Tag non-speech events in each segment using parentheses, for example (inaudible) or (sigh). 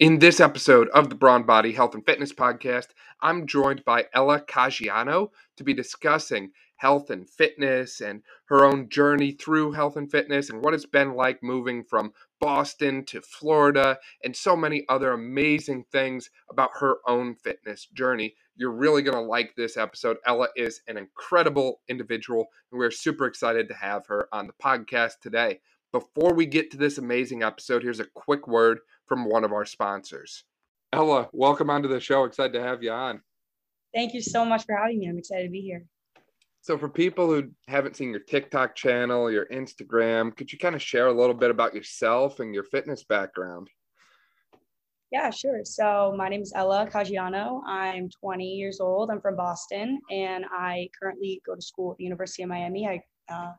In this episode of the Brawn Body Health and Fitness Podcast, I'm joined by Ella Caggiano to be discussing health and fitness and her own journey through health and fitness and what it's been like moving from Boston to Florida and so many other amazing things about her own fitness journey. You're really going to like this episode. Ella is an incredible individual, and we're super excited to have her on the podcast today. Before we get to this amazing episode, here's a quick word from one of our sponsors. Ella, welcome onto the show. Excited to have you on. Thank you so much for having me. I'm excited to be here. So, for people who haven't seen your TikTok channel, your Instagram, could you kind of share a little bit about yourself and your fitness background? Yeah, sure. So, my name is Ella Caggiano. I'm 20 years old. I'm from Boston, and I currently go to school at the University of Miami. I uh,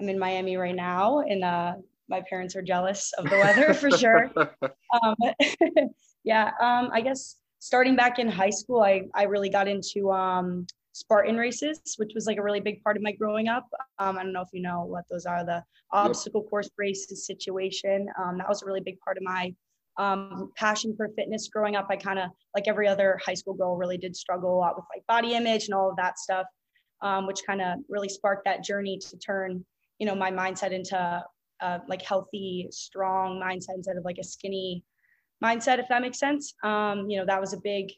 am in Miami right now, in uh, my parents are jealous of the weather for sure. (laughs) Um, (laughs) yeah, um, I guess starting back in high school, I, I really got into um, Spartan races, which was like a really big part of my growing up. Um, I don't know if you know what those are the obstacle course races situation. Um, that was a really big part of my um, passion for fitness growing up. I kind of, like every other high school girl, really did struggle a lot with like body image and all of that stuff, um, which kind of really sparked that journey to turn, you know, my mindset into uh, like healthy, strong mindset instead of like a skinny mindset, if that makes sense. Um, you know, that was a big,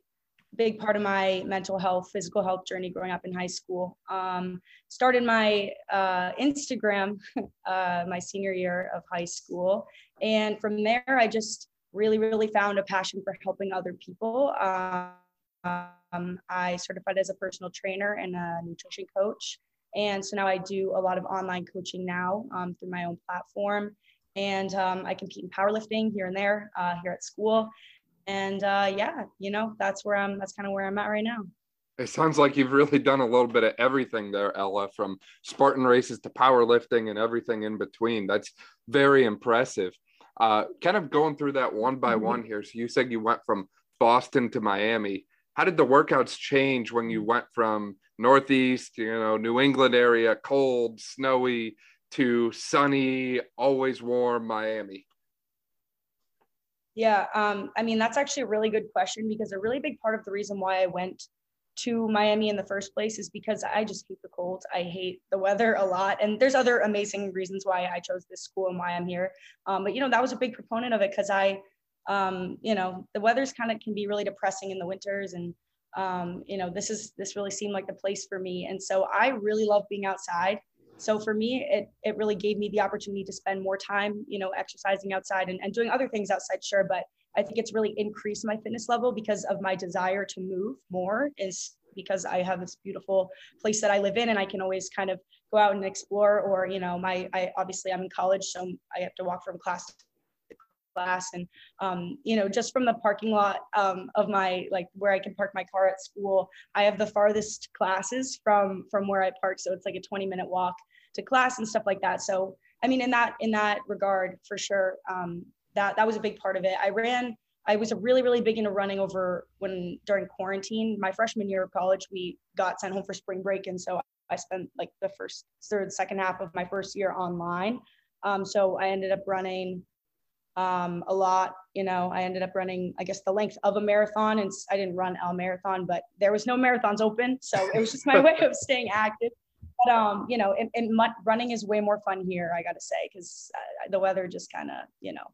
big part of my mental health, physical health journey growing up in high school. Um, started my uh, Instagram (laughs) uh, my senior year of high school. And from there, I just really, really found a passion for helping other people. Um, I certified as a personal trainer and a nutrition coach. And so now I do a lot of online coaching now um, through my own platform. And um, I compete in powerlifting here and there uh, here at school. And uh, yeah, you know, that's where I'm, that's kind of where I'm at right now. It sounds like you've really done a little bit of everything there, Ella, from Spartan races to powerlifting and everything in between. That's very impressive. Uh, kind of going through that one by mm-hmm. one here. So you said you went from Boston to Miami how did the workouts change when you went from northeast you know new england area cold snowy to sunny always warm miami. Yeah um, i mean that's actually a really good question because a really big part of the reason why i went to miami in the first place is because i just hate the cold. I hate the weather a lot. And there's other amazing reasons why i chose this school and why i'm here. Um, but you know that was a big proponent of it because i um, you know, the weather's kind of can be really depressing in the winters and um, you know, this is this really seemed like the place for me. And so I really love being outside. So for me, it it really gave me the opportunity to spend more time, you know, exercising outside and, and doing other things outside, sure. But I think it's really increased my fitness level because of my desire to move more is because I have this beautiful place that I live in and I can always kind of go out and explore or, you know, my, I obviously I'm in college, so I have to walk from class class and um, you know just from the parking lot um, of my like where i can park my car at school i have the farthest classes from from where i park. So it's like a 20 minute walk to class and stuff like that. So i mean in that in that regard for sure um, that that was a big part of it. I ran i was really really big into running over when during quarantine. My freshman year of college we got sent home for spring break. And so i spent like the first third second half of my first year online. Um, so i ended up running um, a lot. You know, I ended up running, I guess, the length of a marathon, and I didn't run a marathon, but there was no marathons open, so it was just my (laughs) way of staying active. But um, you know, and, and running is way more fun here, I gotta say, because uh, the weather just kind of, you know,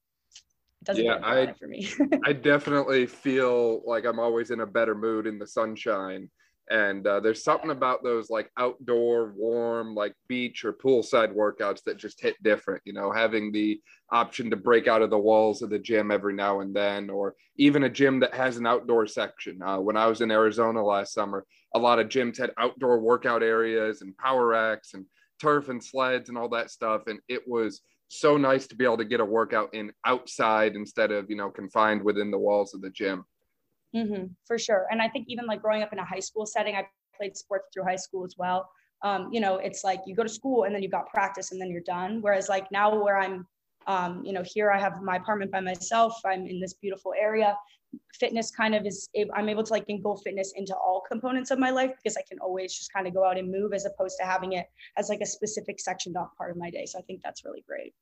it doesn't yeah, I, for me. (laughs) I definitely feel like I'm always in a better mood in the sunshine and uh, there's something about those like outdoor warm like beach or poolside workouts that just hit different you know having the option to break out of the walls of the gym every now and then or even a gym that has an outdoor section. Uh, when i was in arizona last summer a lot of gyms had outdoor workout areas and power racks and turf and sleds and all that stuff and it was so nice to be able to get a workout in outside instead of you know confined within the walls of the gym Mm-hmm, for sure. And I think even like growing up in a high school setting, I played sports through high school as well. Um, you know, it's like you go to school and then you've got practice and then you're done. Whereas like now where I'm, um, you know, here I have my apartment by myself. I'm in this beautiful area. Fitness kind of is, I'm able to like engulf fitness into all components of my life because I can always just kind of go out and move as opposed to having it as like a specific sectioned off part of my day. So I think that's really great.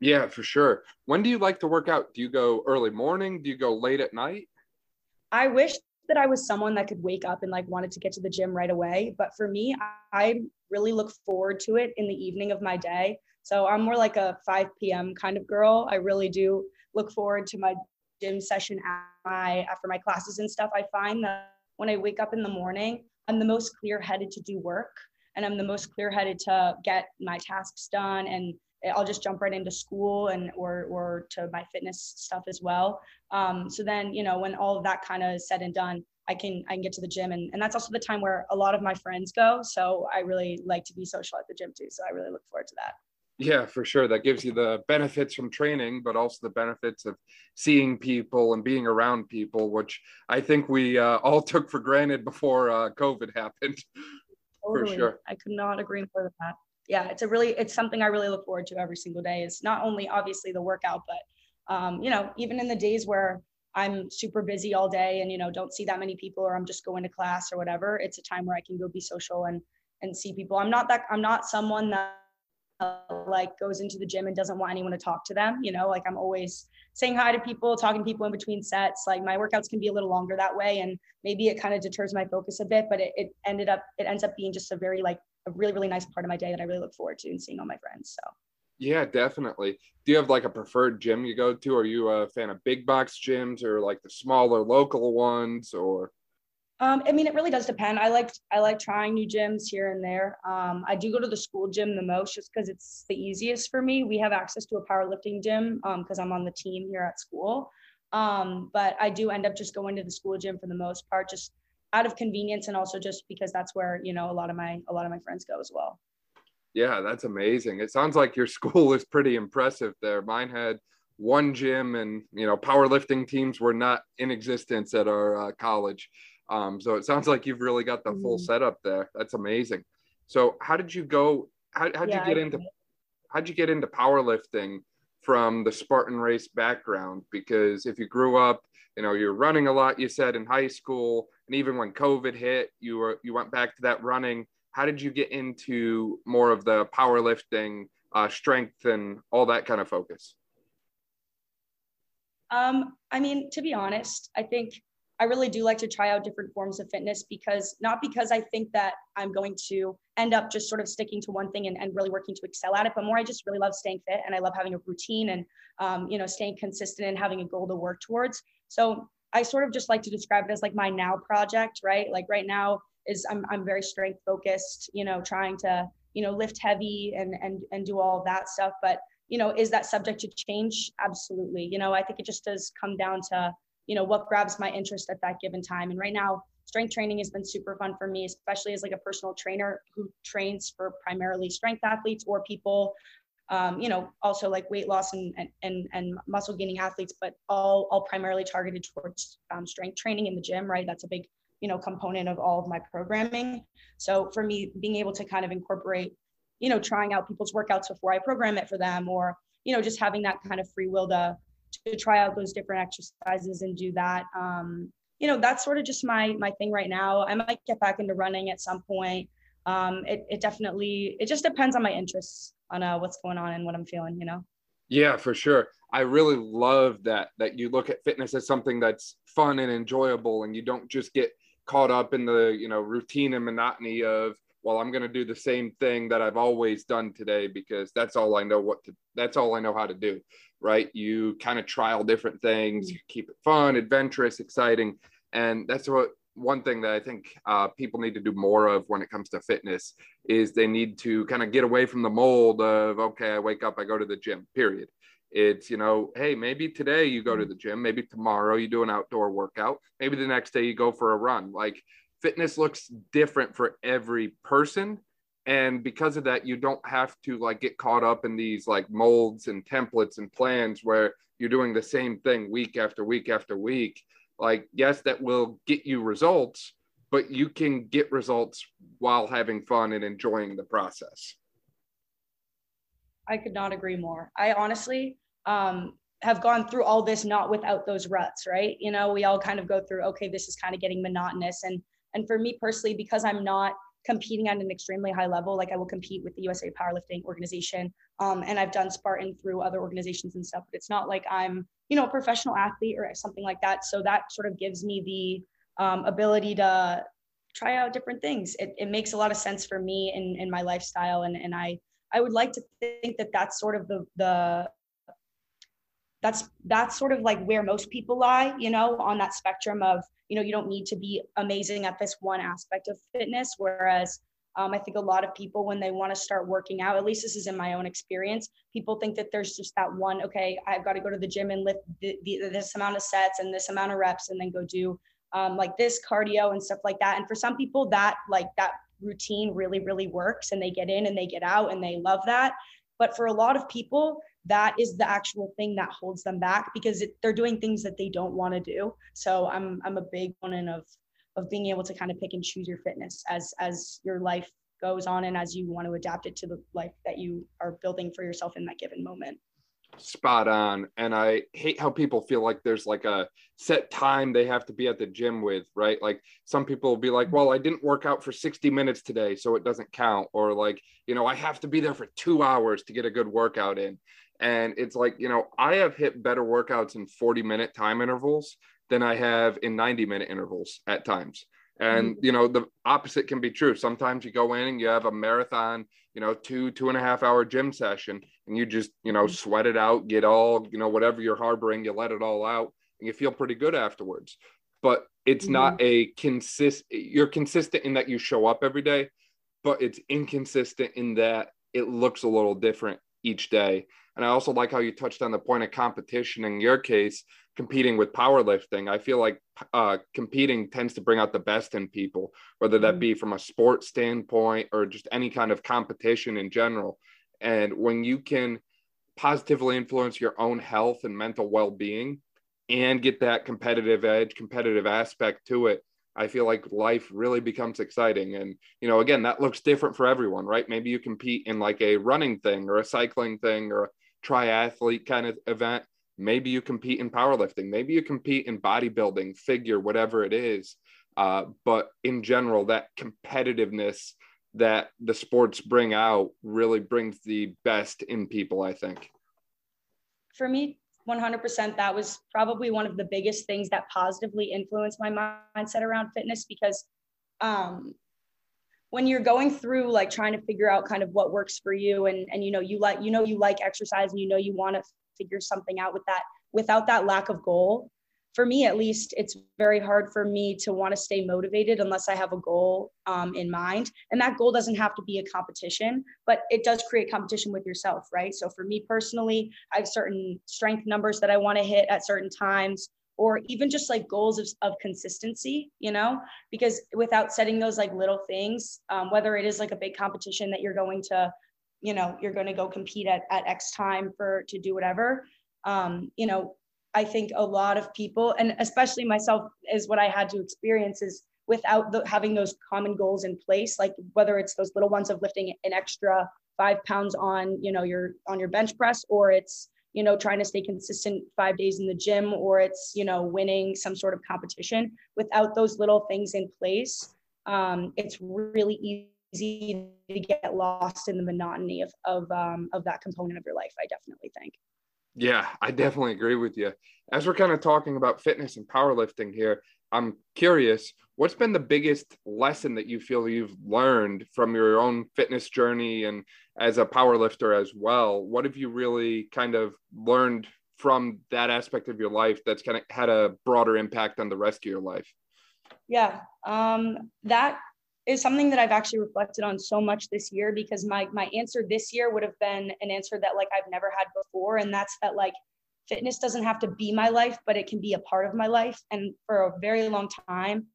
Yeah, for sure. When do you like to work out? Do you go early morning? Do you go late at night? I wish that I was someone that could wake up and like wanted to get to the gym right away. But for me, I really look forward to it in the evening of my day. So I'm more like a 5 p.m. kind of girl. I really do look forward to my gym session my, after my classes and stuff. I find that when I wake up in the morning, I'm the most clear headed to do work and I'm the most clear headed to get my tasks done and I'll just jump right into school and or or to my fitness stuff as well. Um, so then you know when all of that kind of is said and done, I can I can get to the gym and and that's also the time where a lot of my friends go. So I really like to be social at the gym too. So I really look forward to that. Yeah, for sure. That gives you the benefits from training, but also the benefits of seeing people and being around people, which I think we uh, all (laughs) took for granted before uh, COVID happened. Totally. For sure. I could not agree more with that yeah, it's a really it's something I really look forward to every single day. Is not only obviously the workout, but um, you know, even in the days where I'm super busy all day and you know don't see that many people or I'm just going to class or whatever, it's a time where I can go be social and and see people. I'm not that I'm not someone that like goes into the gym and doesn't want anyone to talk to them. You know, like I'm always saying hi to people, talking to people in between sets. Like my workouts can be a little longer that way, and maybe it kind of deters my focus a bit. But it, it ended up it ends up being just a very like a really really nice part of my day that I really look forward to and seeing all my friends. So. Yeah, definitely. Do you have like a preferred gym you go to? Are you a fan of big box gyms or like the smaller local ones or? Um, I mean, it really does depend. I like I like trying new gyms here and there. Um, I do go to the school gym the most just because it's the easiest for me. We have access to a powerlifting gym because um, I'm on the team here at school. Um, but I do end up just going to the school gym for the most part, just out of convenience and also just because that's where you know a lot of my a lot of my friends go as well. Yeah that's amazing. It sounds like your (laughs) school is pretty impressive there. Mine had one gym and you know powerlifting teams were not in existence at our uh, college. Um, so it sounds like you've really got the mm-hmm. full setup there. That's amazing. So how did you go how, how'd yeah, you get into how'd you get into powerlifting from the spartan race background? Because if you grew up you know you're running a lot you said in high school and even when covid hit you were you went back to that running. How did you get into more of the powerlifting uh, strength and all that kind of focus? Um, i mean to be honest i think i really do like to try out different forms of fitness because not because i think that i'm going to end up just sort of sticking to one thing and, and really working to excel at it but more i just really love staying fit and i love having a routine and um, you know staying consistent and having a goal to work towards. So I sort of just like to describe it as like my now project, right? Like right now is I'm I'm very strength focused, you know, trying to, you know, lift heavy and and and do all that stuff. But, you know, is that subject to change? Absolutely. You know, I think it just does come down to, you know, what grabs my interest at that given time. And right now, strength training has been super fun for me, especially as like a personal trainer who trains for primarily strength athletes or people um, you know, also like weight loss and, and, and muscle gaining athletes, but all, all primarily targeted towards um, strength training in the gym, right? That's a big, you know, component of all of my programming. So for me, being able to kind of incorporate, you know, trying out people's workouts before I program it for them, or, you know, just having that kind of free will to, to try out those different exercises and do that. Um, you know, that's sort of just my, my thing right now. I might get back into running at some point. Um, it, it definitely, it just depends on my interests on uh, what's going on and what I'm feeling, you know? Yeah, for sure. I really love that that you look at fitness as something that's fun and enjoyable and you don't just get caught up in the, you know, routine and monotony of, well, I'm going to do the same thing that I've always done today because that's all I know what to that's all I know how to do, right? You kind of trial different things, mm-hmm. you keep it fun, adventurous, exciting, and that's what one thing that I think uh, people need to do more of when it comes to fitness is they need to kind of get away from the mold of, okay, I wake up, I go to the gym, period. It's, you know, hey, maybe today you go to the gym, maybe tomorrow you do an outdoor workout, maybe the next day you go for a run. Like fitness looks different for every person. And because of that, you don't have to like get caught up in these like molds and templates and plans where you're doing the same thing week after week after week like yes that will get you results but you can get results while having fun and enjoying the process. I could not agree more. I honestly um, have gone through all this not without those ruts right? You know we all kind of go through okay this is kind of getting monotonous. And and for me personally because i'm not competing at an extremely high level. Like I will compete with the USA Powerlifting organization. Um, and I've done Spartan through other organizations and stuff, but it's not like I'm, you know, a professional athlete or something like that. So that sort of gives me the um, ability to try out different things. It, it makes a lot of sense for me in, in my lifestyle. And, and I, I would like to think that that's sort of the, the, that's that's sort of like where most people lie you know on that spectrum of you know you don't need to be amazing at this one aspect of fitness. Whereas um, i think a lot of people when they want to start working out at least this is in my own experience people think that there's just that one okay i've got to go to the gym and lift the, the, this amount of sets and this amount of reps and then go do um, like this cardio and stuff like that. And for some people that like that routine really really works and they get in and they get out and they love that but for a lot of people that is the actual thing that holds them back because it, they're doing things that they don't want to do. So I'm I'm a big one of of being able to kind of pick and choose your fitness as as your life goes on and as you want to adapt it to the life that you are building for yourself in that given moment spot on and i hate how people feel like there's like a set time they have to be at the gym with right like some people will be like well i didn't work out for 60 minutes today so it doesn't count or like you know i have to be there for two hours to get a good workout in and it's like, you know, I have hit better workouts in 40 minute time intervals than I have in 90 minute intervals at times. And, mm-hmm. you know, the opposite can be true. Sometimes you go in and you have a marathon, you know, two, two and a half hour gym session and you just, you know, mm-hmm. sweat it out, get all, you know, whatever you're harboring, you let it all out and you feel pretty good afterwards. But it's mm-hmm. not a consist, you're consistent in that you show up every day, but it's inconsistent in that it looks a little different each day. And I also like how you touched on the point of competition in your case, competing with powerlifting. I feel like uh, competing tends to bring out the best in people, whether that mm. be from a sports standpoint or just any kind of competition in general. And when you can positively influence your own health and mental well being and get that competitive edge, competitive aspect to it, I feel like life really becomes exciting. And, you know, again, that looks different for everyone, right? Maybe you compete in like a running thing or a cycling thing or a triathlete kind of event. Maybe you compete in powerlifting. Maybe you compete in bodybuilding, figure, whatever it is. Uh, but in general, that competitiveness that the sports bring out really brings the best in people, I think. For me, 100% that was probably one of the biggest things that positively influenced my mindset around fitness because um, when you're going through like trying to figure out kind of what works for you and and you know you like you know you like exercise and you know you want to figure something out with that without that lack of goal. For me at least it's very hard for me to want to stay motivated unless i have a goal um, in mind. And that goal doesn't have to be a competition but it does create competition with yourself right? So for me personally i have certain strength numbers that i want to hit at certain times or even just like goals of, of consistency you know? Because without setting those like little things um, whether it is like a big competition that you're going to you know you're going to go compete at, at x time for to do whatever. Um, you know i think a lot of people and especially myself is what i had to experience is without the, having those common goals in place like whether it's those little ones of lifting an extra five pounds on you know your on your bench press or it's you know trying to stay consistent five days in the gym or it's you know winning some sort of competition. Without those little things in place um, it's really easy to get lost in the monotony of of, um, of that component of your life i definitely think. Yeah i definitely agree with you. As we're kind of talking about fitness and powerlifting here i'm curious what's been the biggest lesson that you feel you've learned from your own fitness journey and as a power lifter as well? What have you really kind of learned from that aspect of your life that's kind of had a broader impact on the rest of your life? Yeah um, that is something that i've actually reflected on so much this year because my my answer this year would have been an answer that like i've never had before and that's that like fitness doesn't have to be my life but it can be a part of my life and for a very long time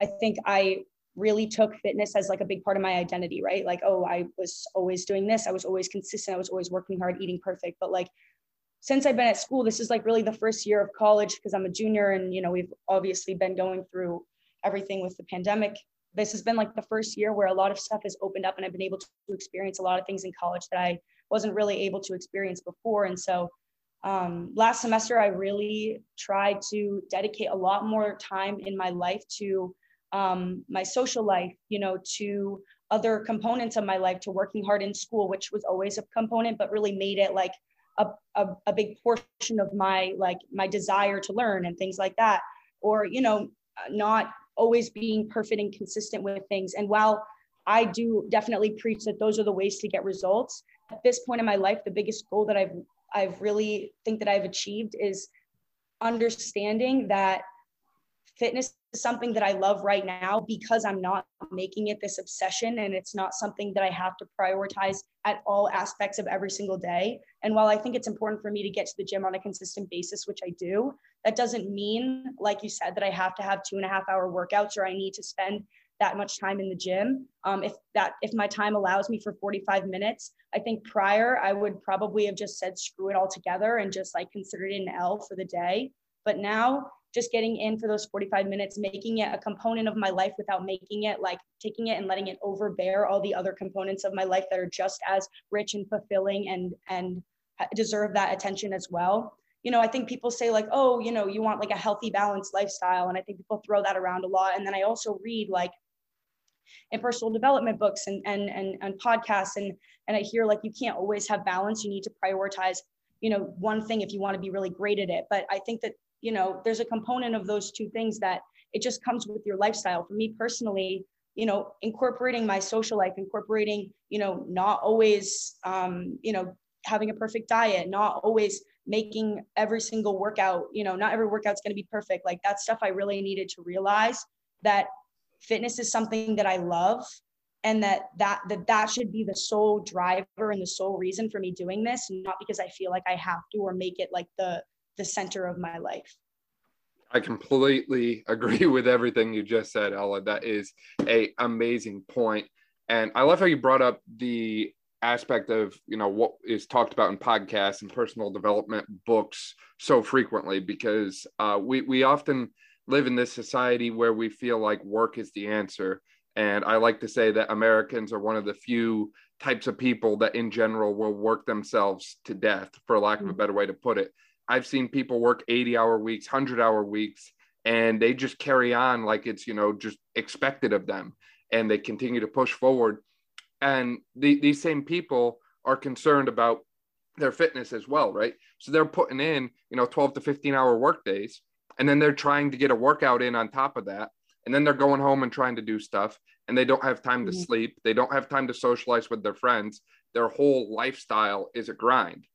I think I really took fitness as like a big part of my identity, right? Like, oh, I was always doing this. I was always consistent. I was always working hard, eating perfect. But like, since I've been at school, this is like really the first year of college because I'm a junior and, you know, we've obviously been going through everything with the pandemic. This has been like the first year where a lot of stuff has opened up and I've been able to experience a lot of things in college that I wasn't really able to experience before. And so um, last semester, I really tried to dedicate a lot more time in my life to um, my social life, you know, to other components of my life, to working hard in school, which was always a component, but really made it like a, a, a big portion of my like my desire to learn and things like that. Or, you know, not always being perfect and consistent with things. And while I do definitely preach that those are the ways to get results, at this point in my life, the biggest goal that I've I've really think that I've achieved is understanding that fitness something that I love right now because I'm not making it this obsession and it's not something that I have to prioritize at all aspects of every single day. And while I think it's important for me to get to the gym on a consistent basis, which I do, that doesn't mean, like you said, that I have to have two and a half hour workouts or I need to spend that much time in the gym. Um, if that if my time allows me for 45 minutes, I think prior I would probably have just said screw it all together and just like considered it an L for the day. But now just getting in for those 45 minutes, making it a component of my life without making it like taking it and letting it overbear all the other components of my life that are just as rich and fulfilling and and deserve that attention as well. You know, I think people say like, oh, you know, you want like a healthy, balanced lifestyle. And I think people throw that around a lot. And then I also read like in personal development books and and and, and podcasts and and I hear like you can't always have balance. You need to prioritize, you know, one thing if you want to be really great at it. But I think that you know there's a component of those two things that it just comes with your lifestyle. For me personally you know incorporating my social life incorporating you know not always um, you know having a perfect diet not always making every single workout you know not every workout's going to be perfect. Like that stuff i really needed to realize that fitness is something that i love and that that that that should be the sole driver and the sole reason for me doing this not because i feel like i have to or make it like the the center of my life. I completely (laughs) agree with everything you just said, Ella. That is a amazing point. And I love how you brought up the aspect of, you know, what is talked about in podcasts and personal development books so frequently because uh, we, we often live in this society where we feel like work is the answer. And I like to say that Americans are one of the few types of people that, in general, will work themselves to death, for lack of a mm. better way to put it. I've seen people work 80 hour weeks, 100 hour weeks, and they just carry on like it's, you know, just expected of them. And they continue to push forward. And the, these same people are concerned about their fitness as well, right? So they're putting in, you know, 12 to 15 hour work days, and then they're trying to get a workout in on top of that. And then they're going home and trying to do stuff, and they don't have time to mm-hmm. sleep. They don't have time to socialize with their friends. Their whole lifestyle is a grind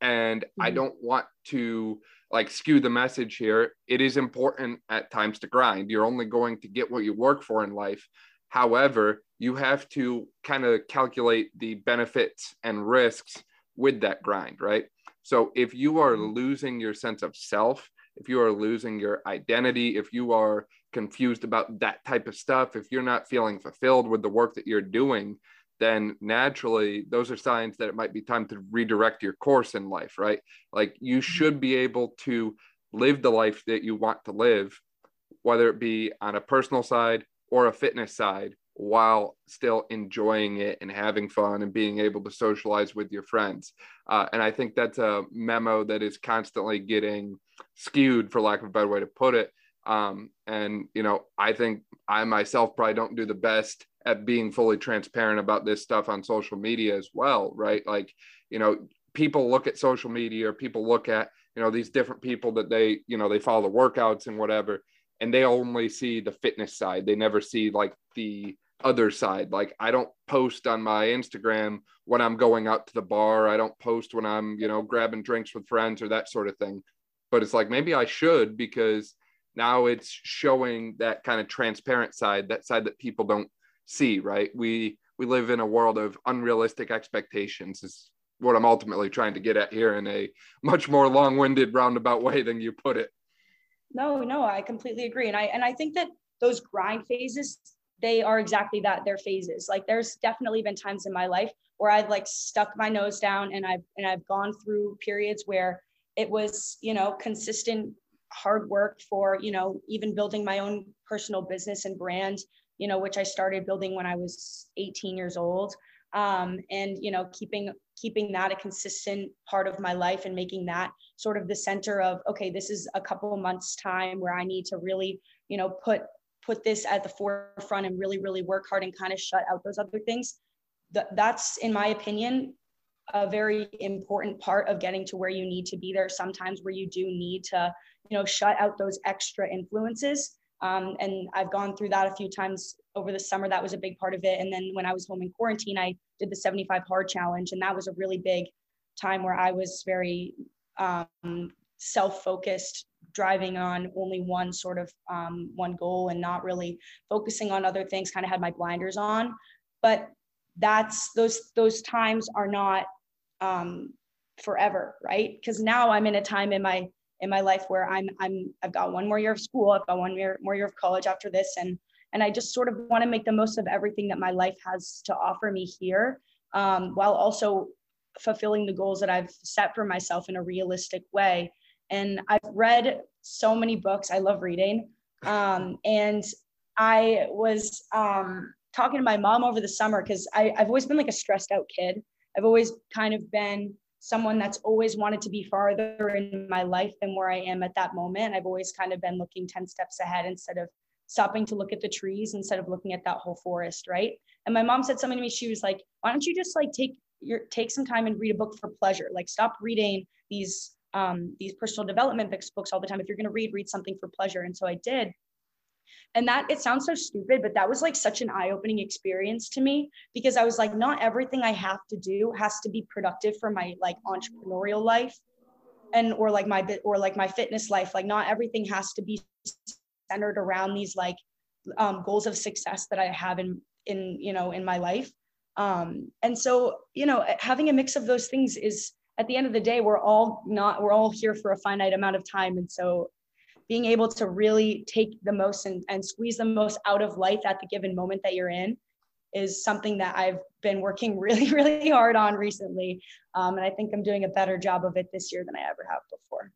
and mm-hmm. i don't want to like skew the message here it is important at times to grind you're only going to get what you work for in life however you have to kind of calculate the benefits and risks with that grind right so if you are mm-hmm. losing your sense of self if you are losing your identity if you are confused about that type of stuff if you're not feeling fulfilled with the work that you're doing then naturally those are signs that it might be time to redirect your course in life, right? Like you mm-hmm. should be able to live the life that you want to live, whether it be on a personal side or a fitness side, while still enjoying it and having fun and being able to socialize with your friends. Uh, and I think that's a memo that is constantly getting skewed, for lack of a better way to put it. Um, and, you know, I think I myself probably don't do the best at being fully transparent about this stuff on social media as well, right? Like, you know, people look at social media or people look at, you know, these different people that they, you know, they follow the workouts and whatever, and they only see the fitness side. They never see like the other side. Like I don't post on my Instagram when I'm going out to the bar. I don't post when I'm, you know, grabbing drinks with friends or that sort of thing. But it's like maybe I should because now it's showing that kind of transparent side, that side that people don't see, right? We we live in a world of unrealistic expectations is what I'm ultimately trying to get at here in a much more long-winded roundabout way than you put it. No, no, I completely agree. And I and I think that those grind phases, they are exactly that. They're phases. Like there's definitely been times in my life where I've like stuck my nose down and I've and I've gone through periods where it was, you know, consistent hard work for, you know, even building my own personal business and brand you know, which I started building when I was 18 years old. Um, and you know, keeping keeping that a consistent part of my life and making that sort of the center of okay, this is a couple months time where I need to really, you know, put put this at the forefront and really, really work hard and kind of shut out those other things. Th- that's, in my opinion, a very important part of getting to where you need to be. There sometimes where you do need to, you know, shut out those extra influences. Um, and I've gone through that a few times over the summer. That was a big part of it. And then when I was home in quarantine, I did the 75 hard challenge, and that was a really big time where I was very um, self-focused, driving on only one sort of um, one goal and not really focusing on other things. Kind of had my blinders on, but that's those those times are not um, forever, right? Because now I'm in a time in my in my life where I'm I'm I've got one more year of school, I've got one year more year of college after this, and and I just sort of want to make the most of everything that my life has to offer me here, um, while also fulfilling the goals that I've set for myself in a realistic way. And I've read so many books. I love reading, um, and I was um, talking to my mom over the summer because I've always been like a stressed out kid. I've always kind of been someone that's always wanted to be farther in my life than where I am at that moment. I've always kind of been looking 10 steps ahead instead of stopping to look at the trees instead of looking at that whole forest, right? And my mom said something to me. She was like, "Why don't you just like take your take some time and read a book for pleasure? Like stop reading these um, these personal development books all the time. If you're going to read, read something for pleasure." And so I did. And that it sounds so stupid, but that was like such an eye-opening experience to me because I was like, not everything I have to do has to be productive for my like entrepreneurial life and or like my bit or like my fitness life. Like not everything has to be centered around these like um, goals of success that I have in in you know in my life. Um, and so you know having a mix of those things is at the end of the day we're all not we're all here for a finite amount of time and so being able to really take the most and, and squeeze the most out of life at the given moment that you're in is something that I've been working (laughs) really, really hard on recently. Um, and I think I'm doing a better job of it this year than I ever have before.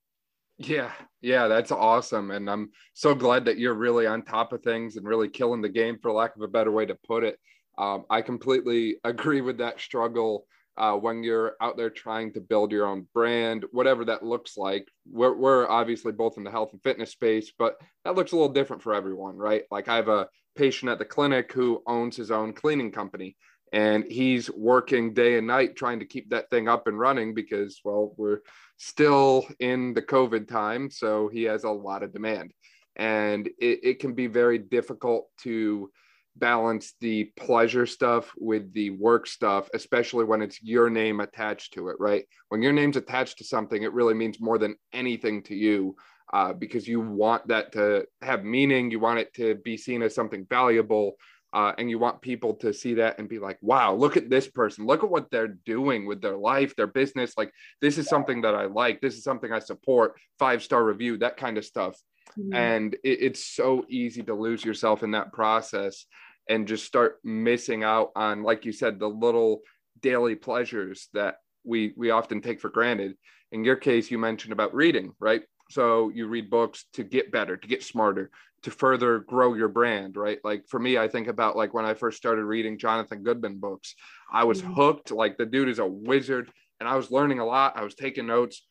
Yeah, yeah, that's awesome. And I'm so glad that you're really on top of things and really killing the game, for lack of a better way to put it. Um, I completely (laughs) agree with that struggle uh, when you're out there trying to build your own brand, whatever that looks like. We're, we're obviously both in the health and fitness space, but that looks a little different for everyone, right? Like I have a patient at the clinic who owns his own cleaning company and he's working day and night trying to keep that thing up and running because, well, we're still in the COVID time. So he has a lot of demand and it, it can be very difficult to balance the pleasure stuff with the work stuff, especially when it's your name attached to it, right? When your name's attached to something, it really means more than anything to you uh, because you want that to have meaning. You want it to be seen as something valuable. Uh, and you want people to see that and be like, wow, look at this person. Look at what they're doing with their life, their business. Like, this is something that I like. This is something I support. Five star review, that kind of stuff. Mm-hmm. And it, it's so easy to lose yourself in that process and just start missing out on, like you said, the little daily pleasures that we we often take for granted. In your case, you mentioned about reading, right? So you read books to get better, to get smarter, to further grow your brand, right? Like for me, I think about like when I first started reading Jonathan Goodman books, I was mm-hmm. hooked. Like the dude is a wizard, and I was learning a lot. I was taking notes,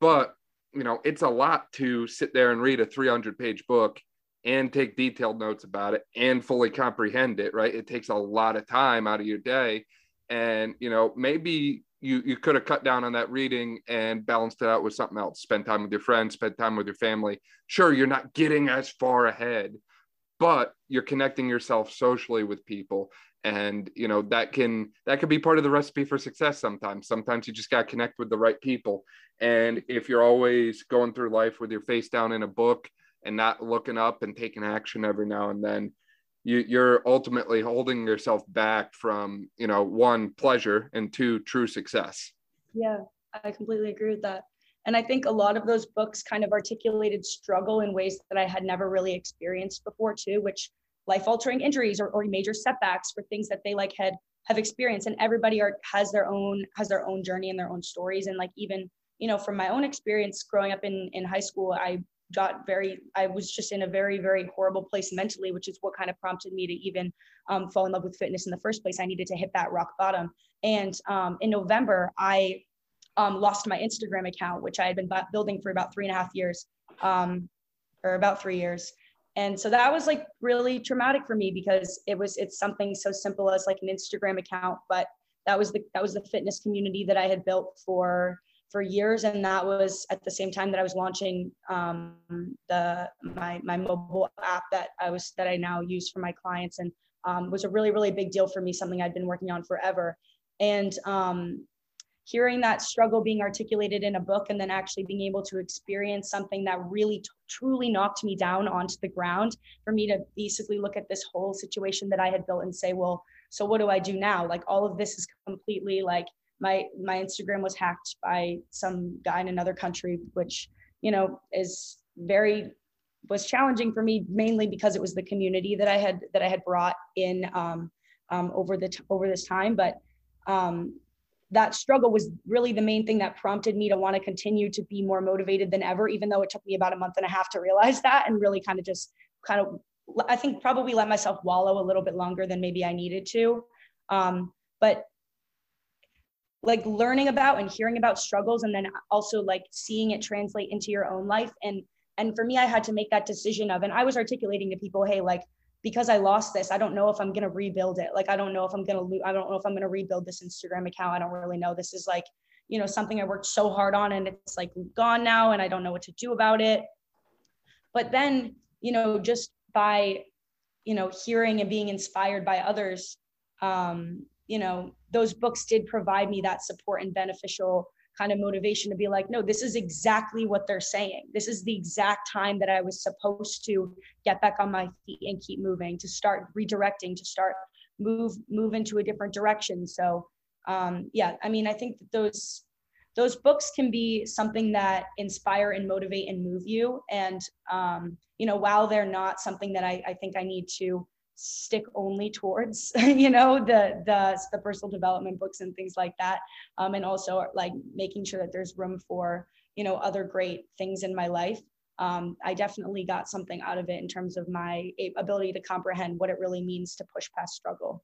but you know, it's a lot to sit there and read a 300 page book and take detailed notes about it and fully comprehend it, right? It takes a lot of time out of your day. And, you know, maybe you, you could have cut down on that reading and balanced it out with something else. Spend time with your friends, spend time with your family. Sure, you're not getting as far ahead, but you're connecting yourself socially with people. And you know that can that could be part of the recipe for success sometimes. Sometimes you just got to connect with the right people. And if you're always going through life with your face down in a book and not looking up and taking action every now and then you, you're ultimately holding yourself back from you know one pleasure and two true success. Yeah i completely agree with that and i think a lot of those books kind of articulated struggle in ways that i had never really experienced before too which life altering injuries or, or major setbacks for things that they like had have experienced. And everybody are, has their own has their own journey and their own stories. And like even you know from my own experience growing up in in high school i got very i was just in a very very horrible place mentally which is what kind of prompted me to even um, fall in love with fitness in the first place. I needed to hit that rock bottom. And um, in november i um, lost my instagram account which i had been building for about three and a half years um, or about three years. And so that was like really traumatic for me because it was it's something so simple as like an instagram account but that was the that was the fitness community that i had built for for years. And that was at the same time that i was launching um, the my my mobile app that i was that i now use for my clients. And um, was a really really big deal for me something i'd been working on forever. And um, hearing that struggle being articulated in a book and then actually being able to experience something that really truly knocked me down onto the ground for me to basically look at this whole situation that i had built and say well so what do i do now? Like all of this is completely like my my instagram was hacked by some guy in another country which you know is very was challenging for me mainly because it was the community that i had that i had brought in um, um, over the t- over this time. But um, that struggle was really the main thing that prompted me to want to continue to be more motivated than ever, even though it took me about a month and a half to realize that and really kind of just kind of, I think probably let myself wallow a little bit longer than maybe I needed to. Um, but like learning about and hearing about struggles and then also like seeing it translate into your own life and and for me i had to make that decision of and i was articulating to people hey like because I lost this, I don't know if I'm going to rebuild it. Like, I don't know if I'm going to, lo- I don't know if I'm going to rebuild this Instagram account. I don't really know. This is like, you know, something I worked so hard on and it's like gone now and I don't know what to do about it. But then, you know, just by, you know, hearing and being inspired by others, um, you know, those books did provide me that support and beneficial kind of motivation to be like, no, this is exactly what they're saying. This is the exact time that I was supposed to get back on my feet and keep moving, to start redirecting, to start move move into a different direction. So um, yeah, I mean, I think that those those books can be something that inspire and motivate and move you. And um, you know, while they're not something that I, I think I need to stick only towards (laughs) you know the the the personal development books and things like that. Um, and also like making sure that there's room for you know other great things in my life. Um, i definitely got something out of it in terms of my ability to comprehend what it really means to push past struggle.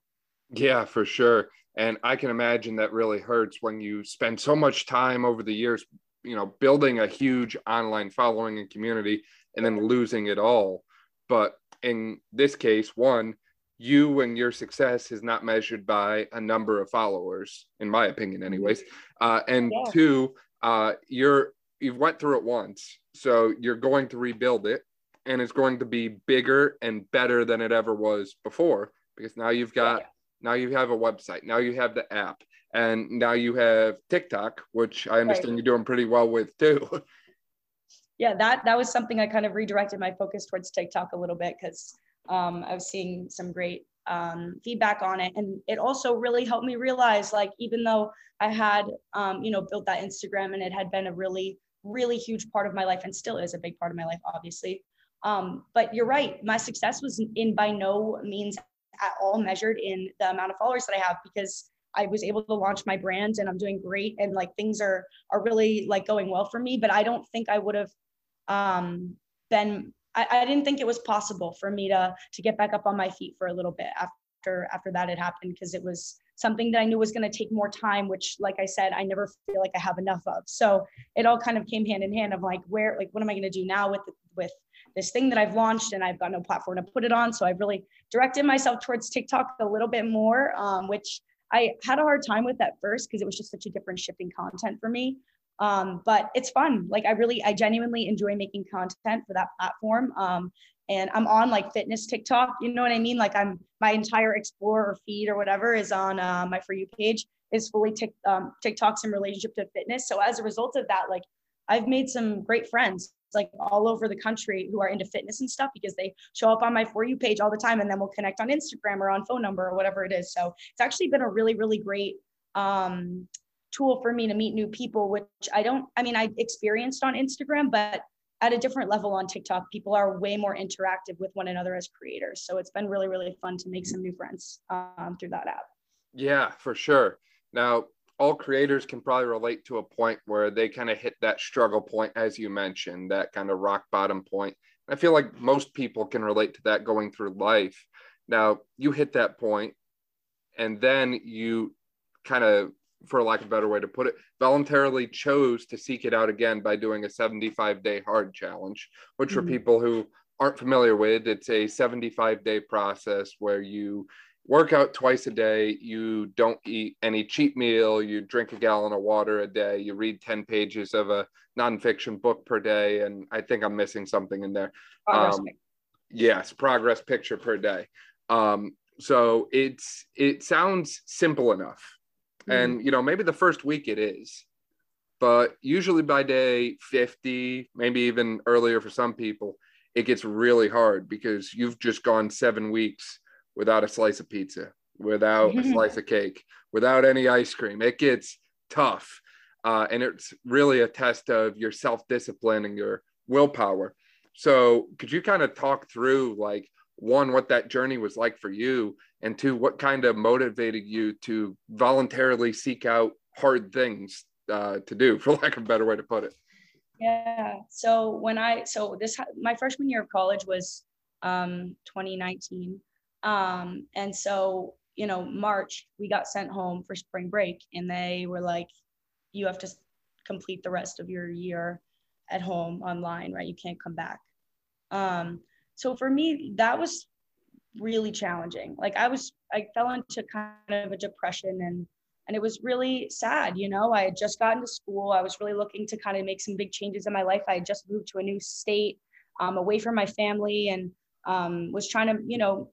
Yeah for sure. And i can imagine that really hurts when you spend so much time over the years you know building a huge online following and community and then losing it all. But in this case, one, you and your success is not measured by a number of followers, in my opinion, anyways. Uh, and yeah. two, uh, you're you've went through it once, so you're going to rebuild it, and it's going to be bigger and better than it ever was before because now you've got yeah. now you have a website, now you have the app, and now you have TikTok, which I understand right. you're doing pretty well with too. (laughs) yeah, that that was something I kind of redirected my focus towards TikTok a little bit because um, I was seeing some great um, feedback on it, and it also really helped me realize, like, even though I had, um, you know, built that Instagram and it had been a really, really huge part of my life, and still is a big part of my life, obviously. Um, but you're right, my success was in by no means at all measured in the amount of followers that I have because I was able to launch my brand and I'm doing great and like things are are really like going well for me. But I don't think I would have um, then I, I didn't think it was possible for me to to get back up on my feet for a little bit after after that had happened because it was something that I knew was going to take more time, which, like I said, I never feel like I have enough of. So it all kind of came hand in hand of like, where, like, what am I going to do now with with this thing that I've launched and I've got no platform to put it on. So I've really directed myself towards TikTok a little bit more, um, which I had a hard time with at first because it was just such a different shipping content for me. Um, but it's fun. Like I really, I genuinely enjoy making content for that platform. Um, and I'm on like fitness TikTok. You know what I mean? Like I'm my entire Explorer feed or whatever is on uh, my for you page is fully tic, um, TikToks in relationship to fitness. So as a result of that, like I've made some great friends like all over the country who are into fitness and stuff because they show up on my for you page all the time and then we'll connect on Instagram or on phone number or whatever it is. So it's actually been a really, really great um, tool for me to meet new people, which I don't, I mean, I experienced on Instagram, but at a different level on TikTok, people are way more interactive with one another as creators. So it's been really, really fun to make some new friends um, through that app. Yeah, for sure. Now, all creators can probably relate to a point where they kind of hit that struggle point, as you mentioned, that kind of rock bottom point. I feel like most people can relate to that going through life. Now, you hit that point, and then you kind of for lack of a better way to put it, voluntarily chose to seek it out again by doing a 75 day hard challenge, which mm-hmm. for people who aren't familiar with, it's a 75 day process where you work out twice a day, you don't eat any cheap meal, you drink a gallon of water a day, you read 10 pages of a nonfiction book per day. And I think I'm missing something in there. Progress um, yes, progress picture per day. Um, so it's it sounds simple enough. Mm-hmm. And you know, maybe the first week it is. But usually by day 50, maybe even earlier for some people, it gets really hard because you've just gone 7 weeks without a slice of pizza, without a (laughs) slice of cake, without any ice cream. It gets tough. Uh, and it's really a test of your self discipline and your willpower. So, could you kind of talk through, like, one, what that journey was like for you, and two, what kind of motivated you to voluntarily seek out hard things uh, to do, (laughs) for lack of a better way to put it? Yeah. So, when I, so this, my freshman year of college was um, 2019. Um, and so, you know, March, we got sent home for spring break, and they were like, you have to complete the rest of your year at home online, right? You can't come back. Um, so for me, that was really challenging. Like I was, I fell into kind of a depression and and it was really sad you know? I had just gotten to school. I was really looking to kind of make some big changes in my life. I had just moved to a new state um, away from my family and um, was trying to you know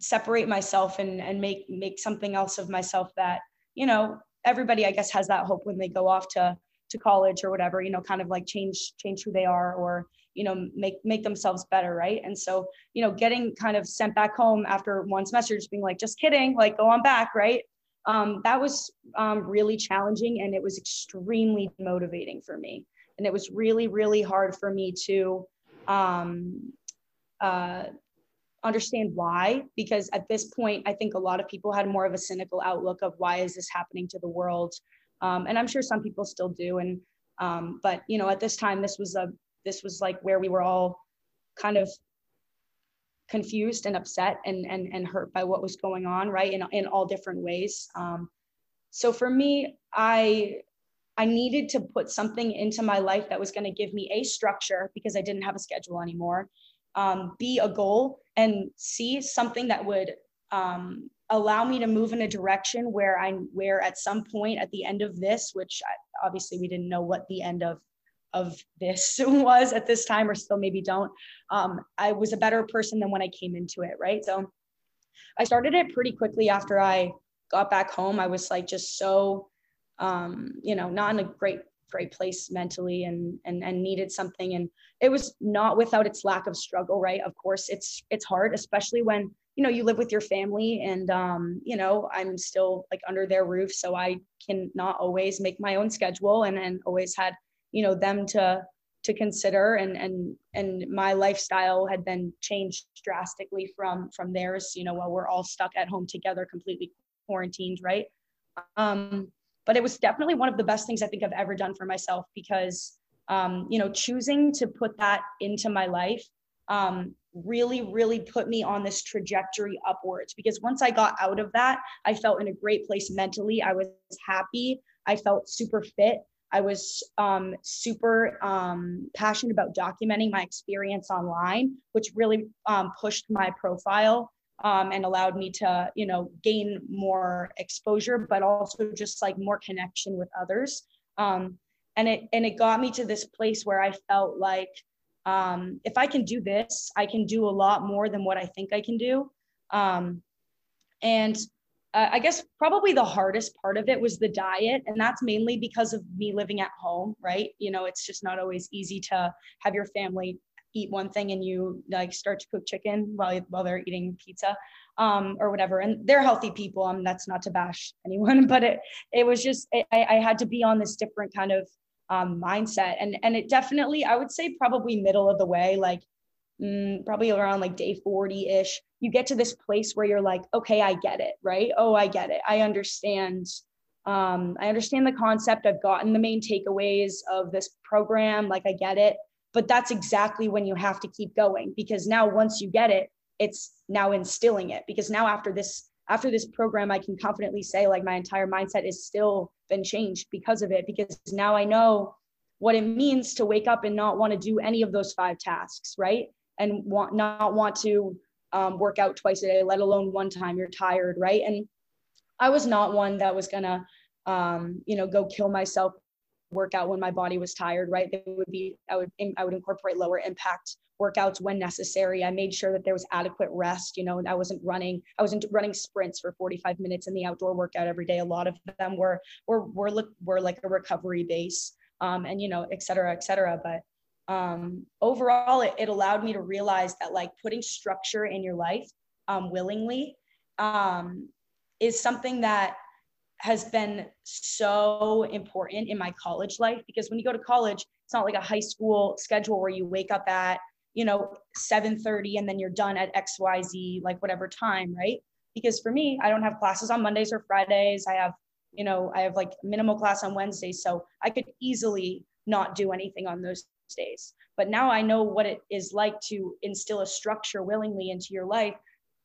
separate myself and and make make something else of myself that you know everybody i guess has that hope when they go off to to college or whatever you know kind of like change change who they are or you know make make themselves better right? And so you know getting kind of sent back home after one semester just being like just kidding like go on back right? Um, that was um, really challenging and it was extremely motivating for me. And it was really really hard for me to um, uh, understand why because at this point i think a lot of people had more of a cynical outlook of why is this happening to the world um, and i'm sure some people still do. And um, but you know at this time this was a this was like where we were all kind of confused and upset and and, and hurt by what was going on right in, in all different ways. Um, so for me i i needed to put something into my life that was going to give me a structure because i didn't have a schedule anymore um, a goal and c something that would um, allow me to move in a direction where i where at some point at the end of this which I, obviously we didn't know what the end of of this (laughs) was at this time or still maybe don't um, i was a better person than when i came into it right? So i started it pretty quickly after i got back home. I was like just so um, you know not in a great great place mentally and and and needed something. And it was not without its lack of struggle right? Of course it's it's hard especially when you know you live with your family and um you know i'm still like under their roof so i can not always make my own schedule and and always had you know them to to consider and and and my lifestyle had been changed drastically from from theirs you know while we're all stuck at home together completely quarantined right? Um but it was definitely one of the best things I think I've ever done for myself because, um, you know, choosing to put that into my life um, really, really put me on this trajectory upwards. Because once I got out of that, I felt in a great place mentally. I was happy. I felt super fit. I was um, super um, passionate about documenting my experience online, which really um, pushed my profile um, and allowed me to you know gain more exposure but also just like more connection with others um, and it and it got me to this place where i felt like um, if i can do this i can do a lot more than what i think i can do um, and uh, i guess probably the hardest part of it was the diet and that's mainly because of me living at home right you know it's just not always easy to have your family eat one thing and you like start to cook chicken while while they're eating pizza um, or whatever. And they're healthy people. Um, that's not to bash anyone, (laughs) but it it was just I, I had to be on this different kind of um, mindset, and and it definitely I would say probably middle of the way, like mm, probably around like day forty ish. You get to this place where you're like, okay, I get it, right? Oh, I get it. I understand. Um, I understand the concept. I've gotten the main takeaways of this program. Like I get it but that's exactly when you have to keep going because now once you get it it's now instilling it because now after this after this program i can confidently say like my entire mindset is still been changed because of it because now i know what it means to wake up and not want to do any of those five tasks right and want not want to um, work out twice a day, let alone one time you're tired, right? And I was not one that was gonna, um, you know, go kill myself, work out when my body was tired, right? They would be, I would, I would incorporate lower impact workouts when necessary. I made sure that there was adequate rest, you know, and I wasn't running, I wasn't running sprints for 45 minutes in the outdoor workout every day. A lot of them were, were, were, were like a recovery base, um, and, you know, et cetera, et cetera. But um, overall, it, it, allowed me to realize that like putting structure in your life um, willingly um, is something that has been so important in my college life because when you go to college, it's not like a high school schedule where you wake up at you know 7:30 and then you're done at XYZ like whatever time, right? Because for me, I don't have classes on Mondays or Fridays. I have you know I have like minimal class on Wednesdays, so I could easily not do anything on those days. But now I know what it is like to instill a structure willingly into your life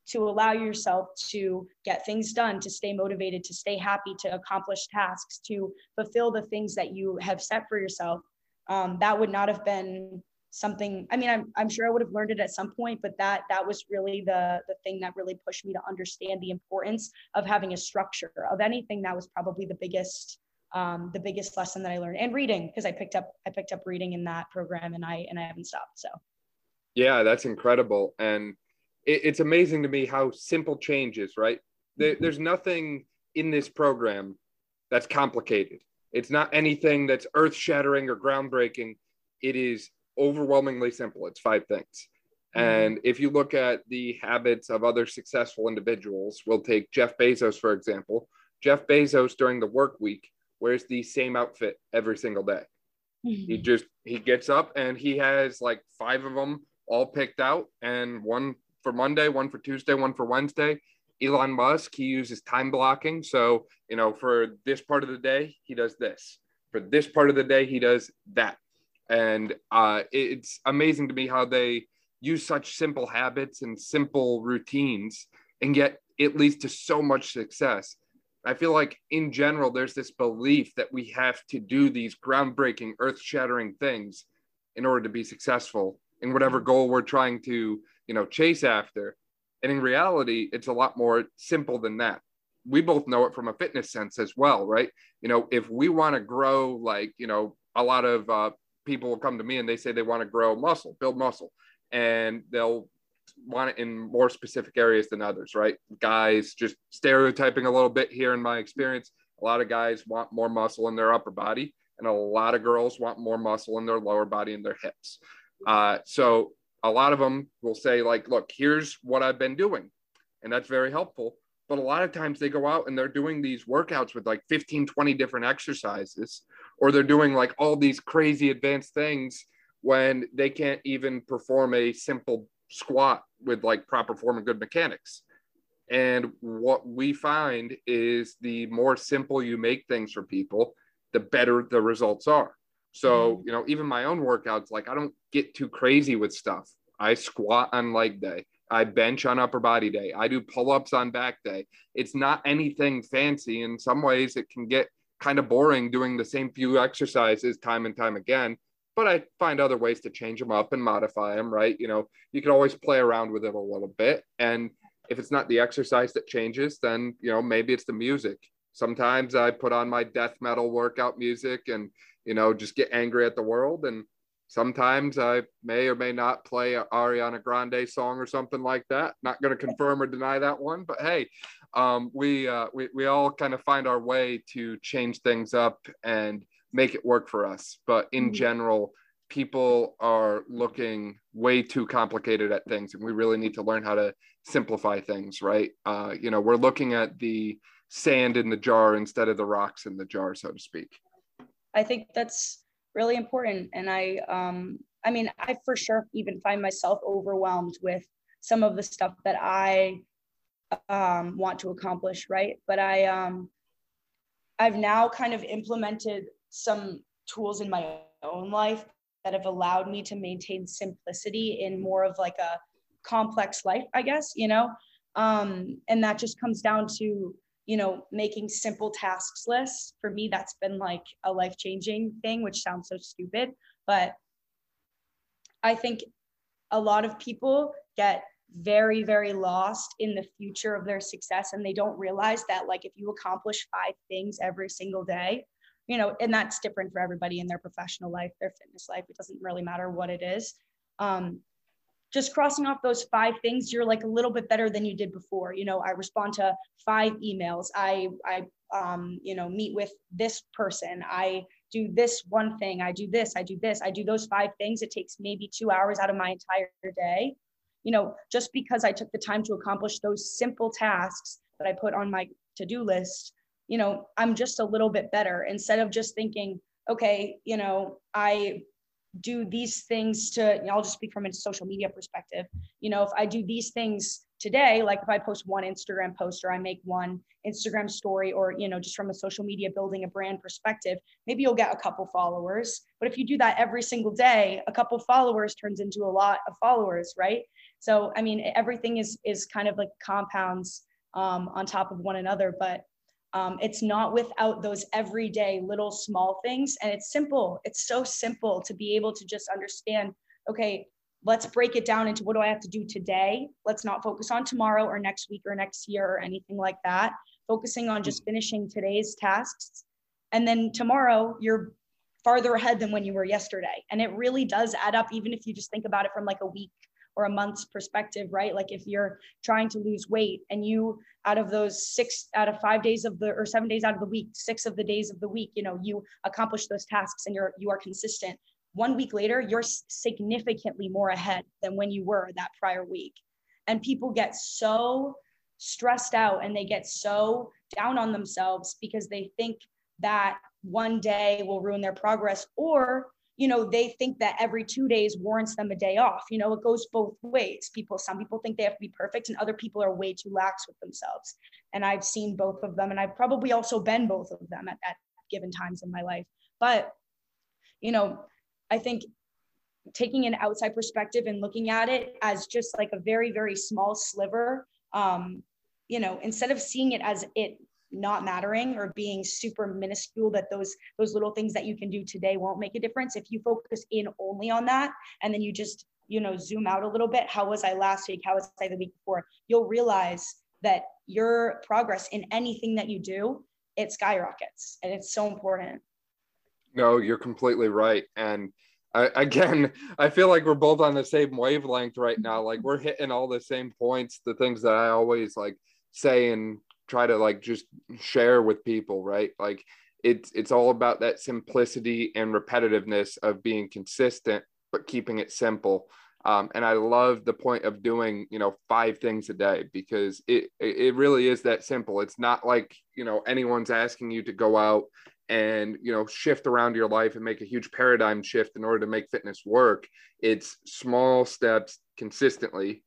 to allow yourself to get things done, to stay motivated, to stay happy, to accomplish tasks, to fulfill the things that you have set for yourself. Um, that would not have been something i mean I'm, I'm sure i would have learned it at some point but that that was really the the thing that really pushed me to understand the importance of having a structure of anything that was probably the biggest um, the biggest lesson that I learned and reading because I picked up I picked up reading in that program and I and I haven't stopped. So yeah, that's incredible. And it, it's amazing to me how simple changes, right? There, mm-hmm. there's nothing in this program that's complicated. It's not anything that's earth shattering or groundbreaking. It is overwhelmingly simple. It's five things. Mm-hmm. And if you look at the habits of other successful individuals, we'll take Jeff Bezos, for example. Jeff Bezos during the work week wears the same outfit every single day. Mm-hmm. He just he gets up and he has like five of them all picked out, and one for Monday, one for Tuesday, one for Wednesday. Elon Musk, he uses time blocking. So, you know, for this part of the day, he does this. For this part of the day, he does that. And uh, it's amazing to me how they use such simple habits and simple routines and yet it leads to so much success. I feel like in general, there's this belief that we have to do these groundbreaking, earth shattering things in order to be successful in whatever goal we're trying to, you know, chase after. And in reality, it's a lot more simple than that. We both know it from a fitness sense as well, right? You know, if we want to grow, like, you know, a lot of uh, people will come to me and they say they want to grow muscle, build muscle, and they'll want it in more specific areas than others, right? Guys, just stereotyping a little bit here in my experience, a lot of guys want more muscle in their upper body, and a lot of girls want more muscle in their lower body and their hips. Uh, so a lot of them will say, like, look, here's what I've been doing. And that's very helpful. But a lot of times they go out and they're doing these workouts with like 15, 20 different exercises, or they're doing like all these crazy advanced things when they can't even perform a simple squat with like proper form and good mechanics. And what we find is the more simple you make things for people, the better the results are. So, mm. you know, even my own workouts, like I don't get too crazy with stuff. I squat on leg day. I bench on upper body day. I do pull ups on back day. It's not anything fancy. In some ways, it can get kind of boring doing the same few exercises time and time again but I find other ways to change them up and modify them, right? You know, you can always play around with it a little bit. And if it's not the exercise that changes, then, you know, maybe it's the music. Sometimes I put on my death metal workout music and, you know, just get angry at the world. And sometimes I may or may not play a Ariana Grande song or something like that. Not going to confirm or deny that one, but hey, um, we, uh, we, we all kind of find our way to change things up and, make it work for us. But in mm-hmm. general, people are looking way too complicated at things, and we really need to learn how to simplify things, right? Uh, you know, we're looking at the sand in the jar instead of the rocks in the jar, so to speak. I think that's really important, and I, um, I mean, I for sure even find myself overwhelmed with some of the stuff that I um, want to accomplish, right? But I, um, I've now kind of implemented some tools in my own life that have allowed me to maintain simplicity in more of like a complex life, I guess, you know? Um, and that just comes down to, you know, making simple tasks lists. For me, that's been like a life changing thing, which sounds so stupid, but I think a lot of people get very very lost in the future of their success and they don't realize that like if you accomplish five things every single day you know and that's different for everybody in their professional life their fitness life it doesn't really matter what it is um, just crossing off those five things you're like a little bit better than you did before. You know i respond to five emails. I i um, you know meet with this person. I do this one thing. I do this. I do this. I do those five things. It takes maybe two hours out of my entire day. You know just because i took the time to accomplish those simple tasks that i put on my to-do list you know i'm just a little bit better. Instead of just thinking okay you know i do these things to you know, i'll just speak from a social media perspective. You know if i do these things today like if i post one instagram post or i make one instagram story or you know just from a social media building a brand perspective maybe you'll get a couple followers. But if you do that every single day a couple followers turns into a lot of followers right? So i mean everything is is kind of like compounds um, on top of one another but um, it's not without those everyday little small things. And it's simple. It's so simple to be able to just understand okay, let's break it down into what do I have to do today? Let's not focus on tomorrow or next week or next year or anything like that. Focusing on just finishing today's tasks. And then tomorrow, you're farther ahead than when you were yesterday. And it really does add up, even if you just think about it from like a week or a month's perspective, right? Like if you're trying to lose weight and you out of those six out of five days of the or seven days out of the week, six of the days of the week, you know, you accomplish those tasks and you're you are consistent. One week later, you're significantly more ahead than when you were that prior week. And people get so stressed out and they get so down on themselves because they think that one day will ruin their progress or you know they think that every two days warrants them a day off. You know it goes both ways. People some people think they have to be perfect and other people are way too lax with themselves. And i've seen both of them and i've probably also been both of them at, at given times in my life. But you know i think taking an outside perspective and looking at it as just like a very very small sliver um you know instead of seeing it as it not mattering or being super minuscule that those those little things that you can do today won't make a difference. If you focus in only on that and then you just you know zoom out a little bit how was i last week? How was i the week before? You'll realize that your progress in anything that you do it skyrockets and it's so important. No you're completely right. And I, again (laughs) i feel like we're both on the same wavelength right now. Like we're hitting all the same points the things that i always like say and try to like just share with people, right? Like it's it's all about that simplicity and repetitiveness of being consistent but keeping it simple. Um, and I love the point of doing, you know, five things a day because it it really is that simple. It's not like you know anyone's asking you to go out and you know shift around your life and make a huge paradigm shift in order to make fitness work. It's small steps consistently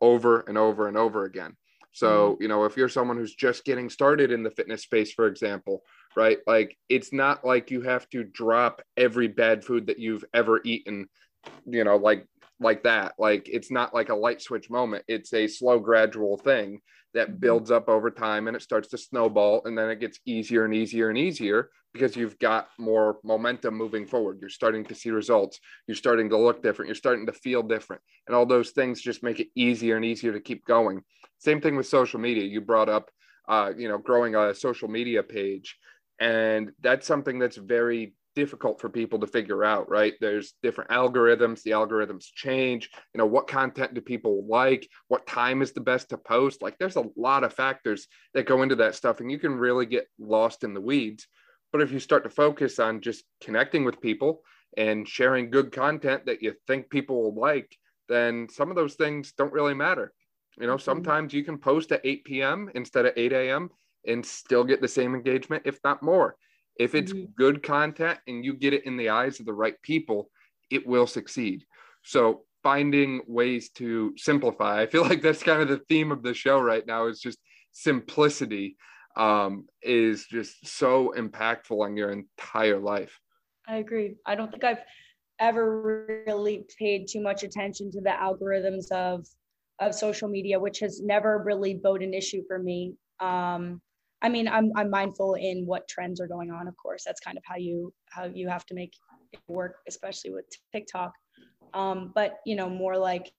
over and over and over again. So, mm-hmm. you know, if you're someone who's just getting started in the fitness space, for example, right? Like it's not like you have to drop every bad food that you've ever eaten, you know, like like that. Like it's not like a light switch moment. It's a slow gradual thing that mm-hmm. builds up over time and it starts to snowball and then it gets easier and easier and easier because you've got more momentum moving forward. You're starting to see results. You're starting to look different. You're starting to feel different. And all those things just make it easier and easier to keep going. Same thing with social media. You brought up, uh, you know, growing a social media page. And that's something that's very difficult for people to figure out, right? There's different algorithms, the algorithms change. You know, what content do people like? What time is the best to post? Like, there's a lot of factors that go into that stuff, and you can really get lost in the weeds. But if you start to focus on just connecting with people and sharing good content that you think people will like, then some of those things don't really matter. You know, sometimes you can post at 8 p.m. instead of 8 a.m. and still get the same engagement, if not more. If it's mm-hmm. good content and you get it in the eyes of the right people, it will succeed. So finding ways to simplify. I feel like that's kind of the theme of the show right now is just simplicity um, is just so impactful on your entire life. I agree. I don't think I've ever really paid too much attention to the algorithms of of social media, which has never really been an issue for me. Um, I mean, I'm I'm mindful in what trends are going on. Of course, that's kind of how you how you have to make it work, especially with TikTok. um, but you know more like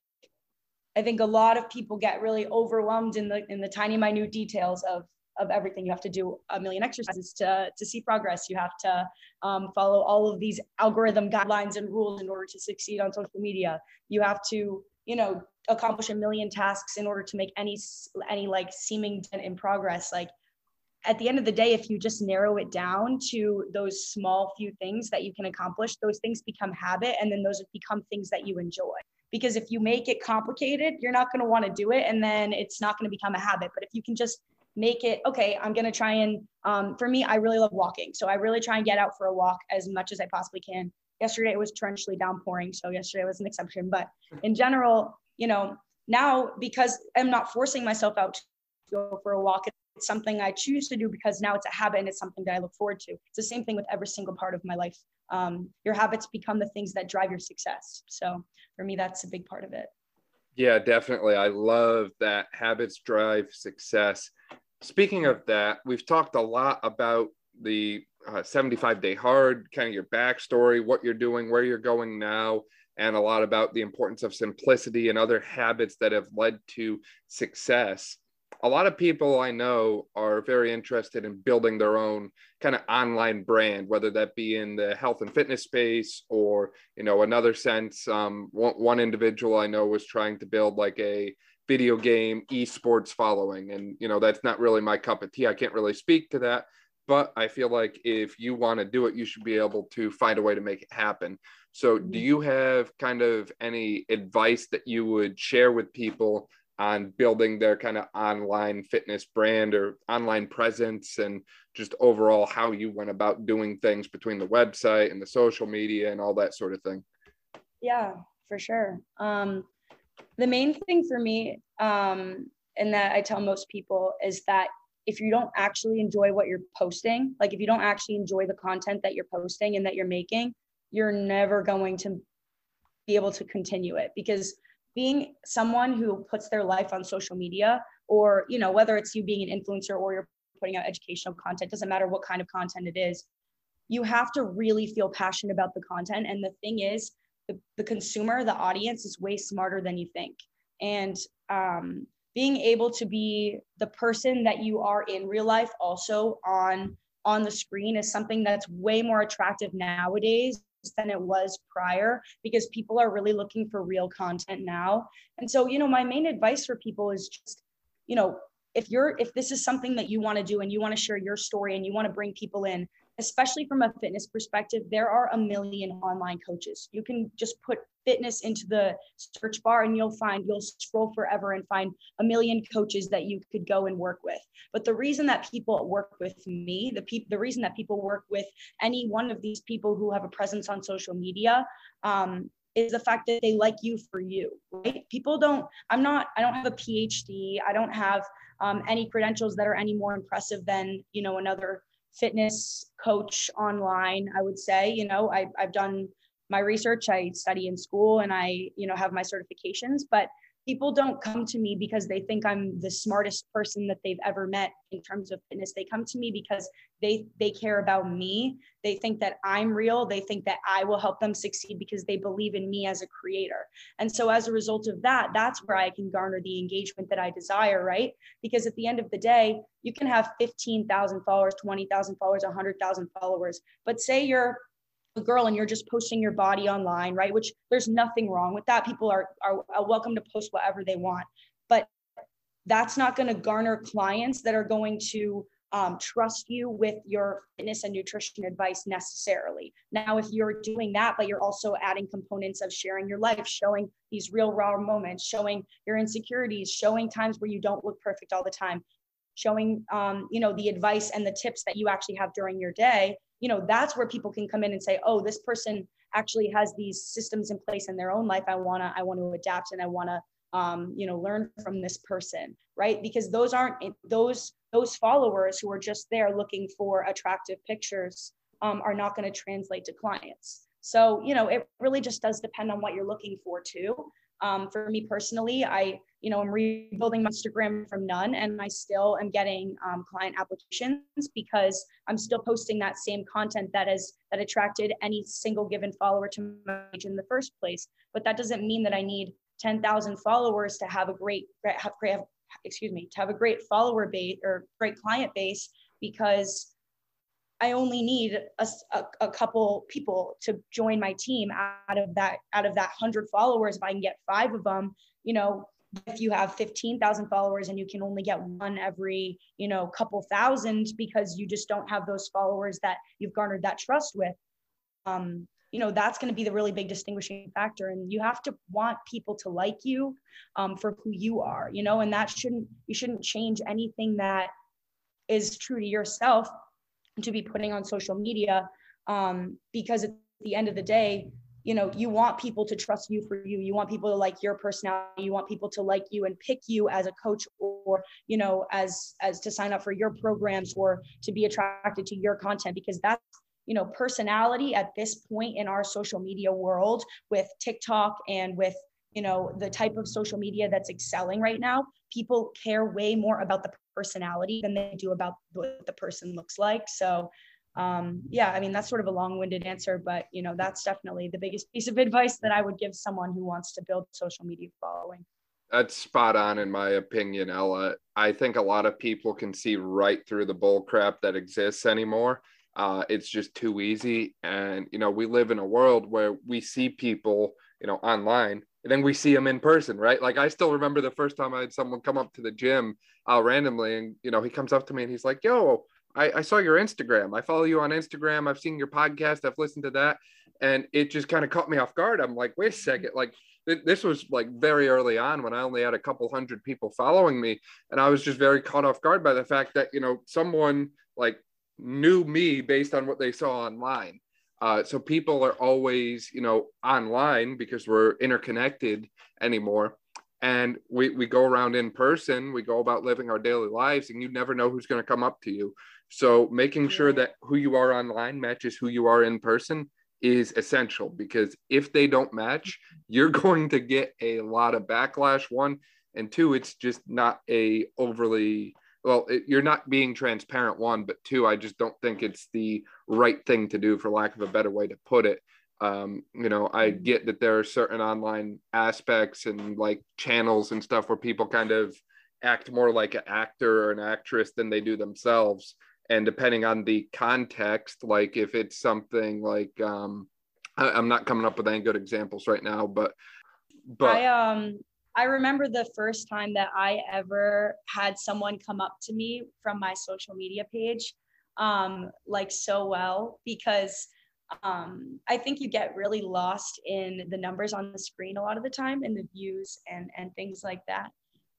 i think a lot of people get really overwhelmed in the in the tiny minute details of of everything you have to do a million exercises to to see progress you have to um, follow all of these algorithm guidelines and rules in order to succeed on social media you have to you know accomplish a million tasks in order to make any any like seeming dent in progress. Like at the end of the day if you just narrow it down to those small few things that you can accomplish those things become habit and then those become things that you enjoy. Because if you make it complicated you're not going to want to do it and then it's not going to become a habit. But if you can just make it okay i'm going to try and um, for me i really love walking. So i really try and get out for a walk as much as i possibly can yesterday it was torrentially downpouring so yesterday was an exception. But in general you know now because i'm not forcing myself out to go for a walk it's something i choose to do because now it's a habit and it's something that i look forward to. It's the same thing with every single part of my life. Um, your habits become the things that drive your success. So for me that's a big part of it. Yeah definitely. I love that habits drive success. Speaking of that we've talked a lot about the uh, 75 day hard kind of your backstory what you're doing where you're going now and a lot about the importance of simplicity and other habits that have led to success. A lot of people I know are very interested in building their own kind of online brand, whether that be in the health and fitness space or, you know, another sense. Um, one, one individual I know was trying to build like a video game esports following. And, you know, that's not really my cup of tea. I can't really speak to that but I feel like if you want to do it, you should be able to find a way to make it happen. So, do mm-hmm. you have kind of any advice that you would share with people on building their kind of online fitness brand or online presence and just overall how you went about doing things between the website and the social media and all that sort of thing? Yeah, for sure. Um, the main thing for me, um, and that I tell most people, is that if you don't actually enjoy what you're posting, like if you don't actually enjoy the content that you're posting and that you're making, you're never going to be able to continue it. Because being someone who puts their life on social media or you know whether it's you being an influencer or you're putting out educational content doesn't matter what kind of content it is you have to really feel passionate about the content. And the thing is the, the consumer the audience is way smarter than you think. And um, being able to be the person that you are in real life also on on the screen is something that's way more attractive nowadays than it was prior because people are really looking for real content now. And so you know my main advice for people is just you know if you're if this is something that you want to do and you want to share your story and you want to bring people in especially from a fitness perspective, there are a million online coaches. You can just put fitness into the search bar and you'll find, you'll scroll forever and find a million coaches that you could go and work with. But the reason that people work with me, the people, the reason that people work with any one of these people who have a presence on social media, um, is the fact that they like you for you, right? People don't, I'm not, I don't have a PhD. I don't have um, any credentials that are any more impressive than, you know, another fitness coach online i would say you know I, i've done my research i study in school and i you know have my certifications but people don't come to me because they think I'm the smartest person that they've ever met in terms of fitness. They come to me because they they care about me. They think that I'm real. They think that I will help them succeed because they believe in me as a creator. And so as a result of that, that's where I can garner the engagement that I desire, right? Because at the end of the day, you can have 15,000 followers, 20,000 followers, 100,000 followers, but say you're a girl and you're just posting your body online, right? Which there's nothing wrong with that. People are, are, welcome to post whatever they want. But that's not going to garner clients that are going to um, trust you with your fitness and nutrition advice necessarily. Now, if you're doing that, but you're also adding components of sharing your life, showing these real raw moments, showing your insecurities, showing times where you don't look perfect all the time, showing um, you know the advice and the tips that you actually have during your day you know that's where people can come in and say oh this person actually has these systems in place in their own life. I want to i want to adapt and i want to um, you know learn from this person right? Because those aren't those those followers who are just there looking for attractive pictures um, are not going to translate to clients. So you know it really just does depend on what you're looking for too. Um, for me personally i you know, I'm rebuilding my Instagram from none and I still am getting um, client applications because I'm still posting that same content that is that attracted any single given follower to my page in the first place. But that doesn't mean that I need 10,000 followers to have a great, have great, excuse me, to have a great follower base or great client base because I only need a, a, a, couple people to join my team out of that out of that hundred followers. If I can get five of them, you know, if you have 15,000 followers and you can only get one every, you know, couple thousand because you just don't have those followers that you've garnered that trust with, um, you know, that's going to be the really big distinguishing factor. And you have to want people to like you um, for who you are, you know, and that shouldn't, you shouldn't change anything that is true to yourself to be putting on social media um, because at the end of the day, you know you want people to trust you for you. You want people to like your personality. You want people to like you and pick you as a coach or you know as as to sign up for your programs or to be attracted to your content because that's you know personality at this point in our social media world with TikTok and with you know the type of social media that's excelling right now people care way more about the personality than they do about what the person looks like. So um, yeah, I mean, that's sort of a long winded answer, but you know, that's definitely the biggest piece of (laughs) advice that I would give someone who wants to build social media following. That's spot on, in my opinion, Ella. I think a lot of people can see right through the bull crap that exists anymore. Uh, it's just too easy. And, you know, we live in a world where we see people, you know, online and then we see them in person, right? Like I still remember the first time I had someone come up to the gym uh, randomly and, you know, he comes up to me and he's like, yo, I, I saw your Instagram. I follow you on Instagram. I've seen your podcast. I've listened to that. And it just kind of caught me off guard. I'm like, wait a second. Like, th- this was like very early on when I only had a couple hundred people following me. And I was just very caught off guard by the fact that, you know, someone like knew me based on what they saw online. Uh, so people are always, you know, online because we're interconnected anymore and we, we go around in person we go about living our daily lives and you never know who's going to come up to you so making sure that who you are online matches who you are in person is essential because if they don't match, (laughs) you're going to get a lot of backlash. One and two, it's just not a overly well. It, you're not being transparent. One, but two, I just don't think it's the right thing to do, for lack of a better way to put it. Um, you know, I mm-hmm. get that there are certain online aspects and like channels and stuff where people kind of act more like an actor or an actress than they do themselves and depending on the context like if it's something like um I, am not coming up with any good examples right now but but i um i remember the first time that i ever had someone come up to me from my social media page um like so well because um, I think you get really lost in the numbers on the screen a lot of the time and the views and and things like that.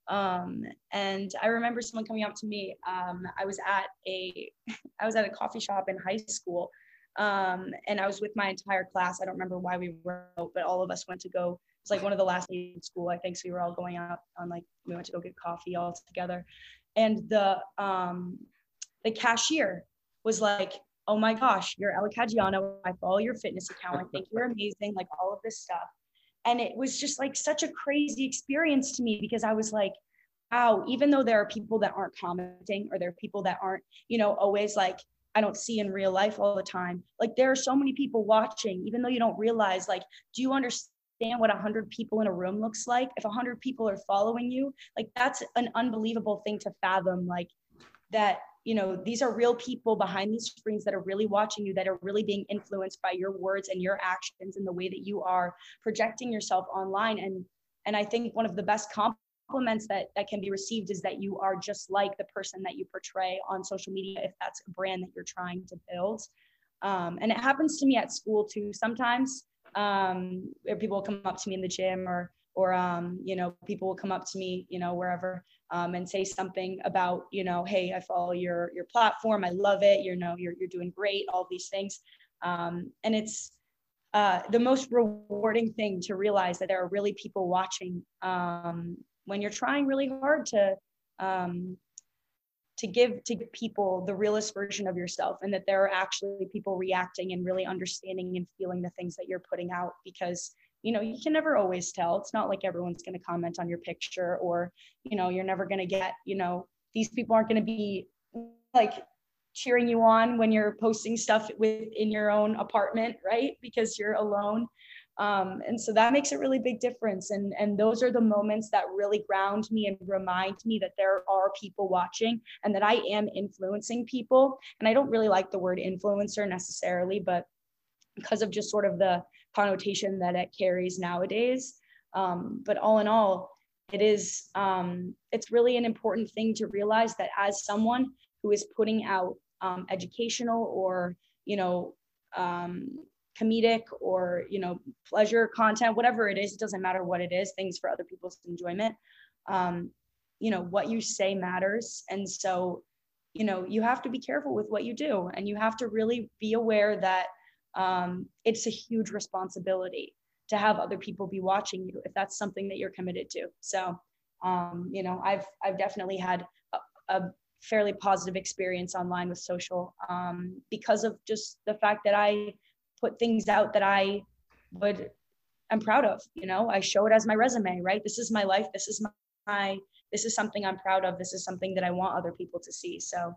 Um, and I remember someone coming up to me. Um, I was at a, (laughs) I was at a coffee shop in high school, um, and I was with my entire class. I don't remember why we were, but all of us went to go. It's like one of the last days in school, I think. So we were all going out on like we went to go get coffee all together, and the um, the cashier was like, "Oh my gosh, you're Ella Caggiano. I follow your fitness account. I think you're amazing. Like all of this stuff." And it was just like such a crazy experience to me because i was like wow even though there are people that aren't commenting or there are people that aren't you know always like i don't see in real life all the time like there are so many people watching even though you don't realize like do you understand what 100 people in a room looks like? If 100 people are following you like that's an unbelievable thing to fathom like that you know these are real people behind these screens that are really watching you that are really being influenced by your words and your actions and the way that you are projecting yourself online. And and i think one of the best compliments that that can be received is that you are just like the person that you portray on social media if that's a brand that you're trying to build. Um, and it happens to me at school too. Sometimes um, people come up to me in the gym or or um, you know people will come up to me you know wherever um, and say something about you know hey i follow your your platform i love it you know you're, you're doing great all these things. Um, and it's uh, the most rewarding thing to realize that there are really people watching um, when you're trying really hard to um, to give to people the realest version of yourself and that there are actually people reacting and really understanding and feeling the things that you're putting out because you know, you can never always tell. It's not like everyone's going to comment on your picture or, you know, you're never going to get, you know, these people aren't going to be like cheering you on when you're posting stuff within your own apartment, right? Because you're alone. Um, and so that makes a really big difference. And, and those are the moments that really ground me and remind me that there are people watching and that I am influencing people. And I don't really like the word influencer necessarily, but because of just sort of the connotation that it carries nowadays. Um, but all in all, it is um, it's really an important thing to realize that as someone who is putting out um, educational or you know um, comedic or you know pleasure content whatever it is it doesn't matter what it is things for other people's enjoyment um, you know what you say matters and so you know you have to be careful with what you do and you have to really be aware that um, it's a huge responsibility to have other people be watching you if that's something that you're committed to. So um, you know i've i've definitely had a, a fairly positive experience online with social um, because of just the fact that i put things out that i would i'm proud of you know? I show it as my resume right? This is my life. This is my this is something i'm proud of. This is something that i want other people to see. So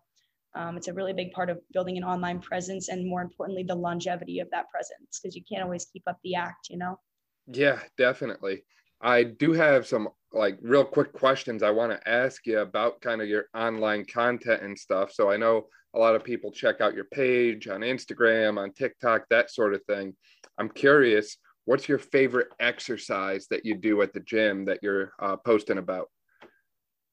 um, it's a really big part of building an online presence and more importantly the longevity of that presence because you can't always keep up the act you know? Yeah definitely. I do have some like real quick questions i want to ask you about kind of your online content and stuff. So i know a lot of people check out your page on instagram on tiktok that sort of thing. I'm curious what's your favorite exercise that you do at the gym that you're uh, posting about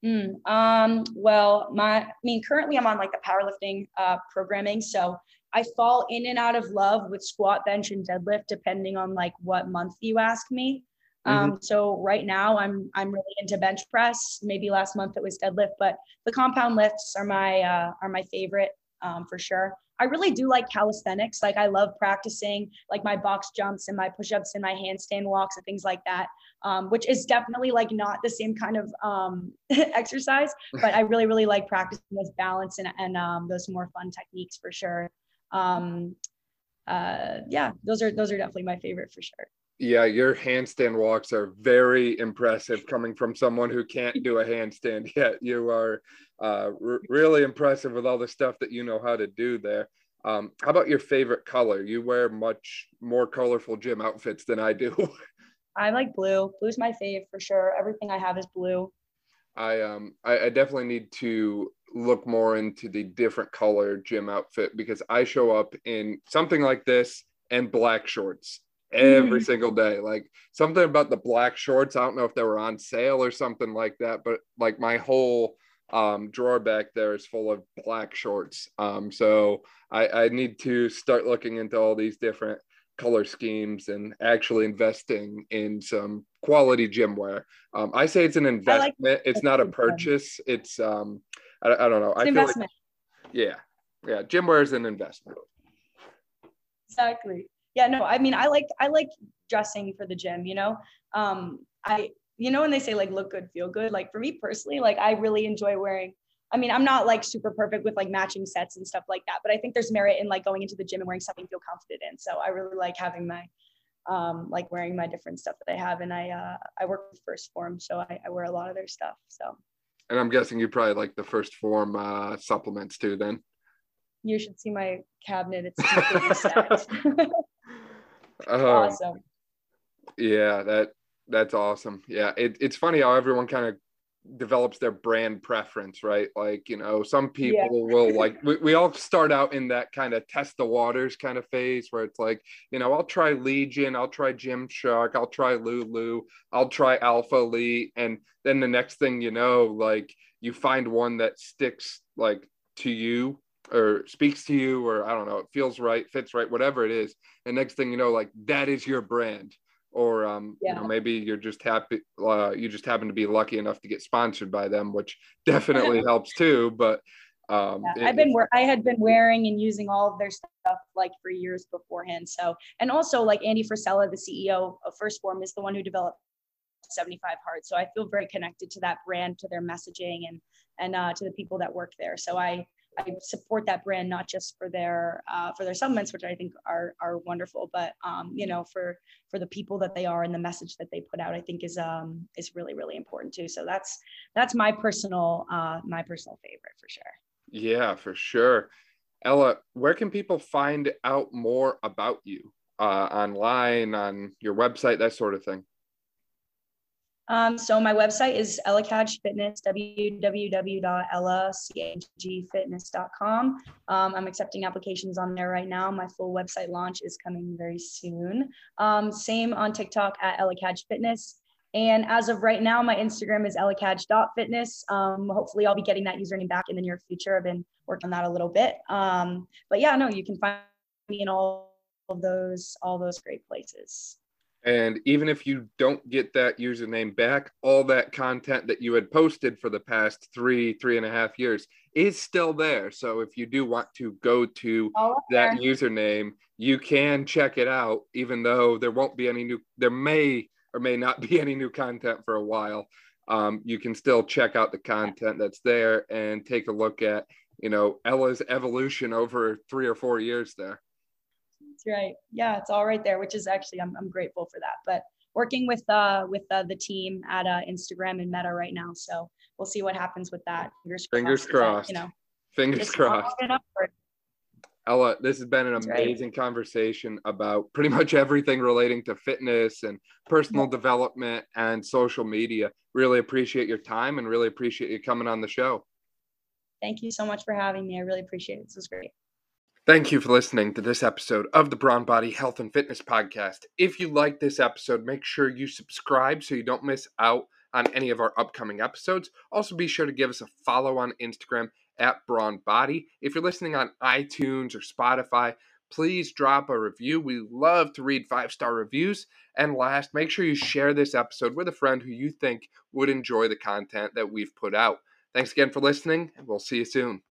Mm, um, well, my, I mean, currently I'm on like the powerlifting uh, programming. So I fall in and out of love with squat, bench, and deadlift, depending on like what month you ask me. Mm-hmm. Um, so right now I'm I'm really into bench press. Maybe last month it was deadlift, but the compound lifts are my uh, are my favorite um, for sure. I really do like calisthenics. Like I love practicing like my box jumps and my push-ups and my handstand walks and things like that, um, which is definitely like not the same kind of um, (laughs) exercise, (laughs) but I really, really like practicing those balance and, and um, those more fun techniques for sure. Um, uh, yeah, those are, those are definitely my favorite for sure. Yeah, your handstand walks are very impressive coming from someone who can't do a handstand (laughs) yet. You are uh, r- really impressive with all the stuff that you know how to do there. Um, how about your favorite color? You wear much more colorful gym outfits than I do. I like blue. Blue's my fave for sure. Everything I have is blue. I um I, I definitely need to look more into the different color gym outfit because I show up in something like this and black shorts every mm. single day. Like something about the black shorts. I don't know if they were on sale or something like that, but like my whole um, drawer back there is full of black shorts. Um, so I, I need to start looking into all these different color schemes and actually investing in some quality gym wear. Um, I say it's an investment. Like it's not a purchase. It's um, I, I don't know. It's I feel investment. like yeah, yeah, gym wear is an investment. Exactly yeah no i mean i like i like dressing for the gym you know um i you know when they say like look good feel good like for me personally like i really enjoy wearing i mean i'm not like super perfect with like matching sets and stuff like that but i think there's merit in like going into the gym and wearing something you feel confident in. So i really like having my um like wearing my different stuff that i have and i uh i work with 1st Phorm, so I, I wear a lot of their stuff so. And i'm guessing you probably like the 1st Phorm uh supplements too then? You should see my cabinet. It's completely (laughs) stacked (laughs) um, awesome. Yeah, that that's awesome. Yeah, it, it's funny how everyone kind of develops their brand preference, right? Like, you know, some people yeah. will like, we, we all start out in that kind of test the waters kind of phase where it's like, you know, I'll try Legion, I'll try Gymshark, I'll try Lulu, I'll try Alphalete. And then the next thing you know, like you find one that sticks like to you or speaks to you or i don't know it feels right fits right whatever it is and next thing you know like that is your brand or um, yeah. you know maybe you're just happy uh, you just happen to be lucky enough to get sponsored by them which (laughs) definitely helps too but um, yeah, it, I've been I had been wearing and using all of their stuff like for years beforehand. So and also like Andy Frisella, the CEO of 1st Phorm, is the one who developed 75 Hard. So I feel very connected to that brand, to their messaging, and and uh, to the people that work there. So I I support that brand not just for their uh, for their supplements, which I think are are wonderful, but um, you know for for the people that they are and the message that they put out, I think is um, is really really important too. So that's that's my personal uh, my personal favorite for sure. Yeah, for sure. Ella, where can people find out more about you uh, online, on your website, that sort of thing? Um, so my website is Ella Ellacag Fitness, www.ellacagfitness.com. Um, I'm accepting applications on there right now. My full website launch is coming very soon. Um, same on TikTok at Ella Ellacag Fitness. And as of right now, my Instagram is ellacag.fitness. Um, hopefully, I'll be getting that username back in the near future. I've been working on that a little bit. Um, but yeah, no, you can find me in all of those all those great places. And even if you don't get that username back, all that content that you had posted for the past three, three and a half years is still there. So if you do want to go to that username, you can check it out, even though there won't be any new, there may or may not (laughs) be any new content for a while. Um, you can still check out the content that's there and take a look at, you know, Ella's evolution over three or four years there right. Yeah, it's all right there, which is actually I'm I'm grateful for that. But working with uh with uh, the team at uh, Instagram and Meta right now, so we'll see what happens with that. Fingers, Fingers crossed. crossed. You know, Fingers crossed. Ella, this has been an That's amazing right. conversation about pretty much everything relating to fitness and personal yeah. development and social media. Really appreciate your time and really appreciate you coming on the show. Thank you so much for having me. I really appreciate it. This was great. Thank you for listening to this episode of the Brawn Body Health and Fitness Podcast. If you like this episode, make sure you subscribe so you don't miss out on any of our upcoming episodes. Also, be sure to give us a follow on Instagram at Brawn Body. If you're listening on iTunes or Spotify, please drop a review. We love to read five star reviews. And last, make sure you share this episode with a friend who you think would enjoy the content that we've put out. Thanks again for listening, and we'll see you soon.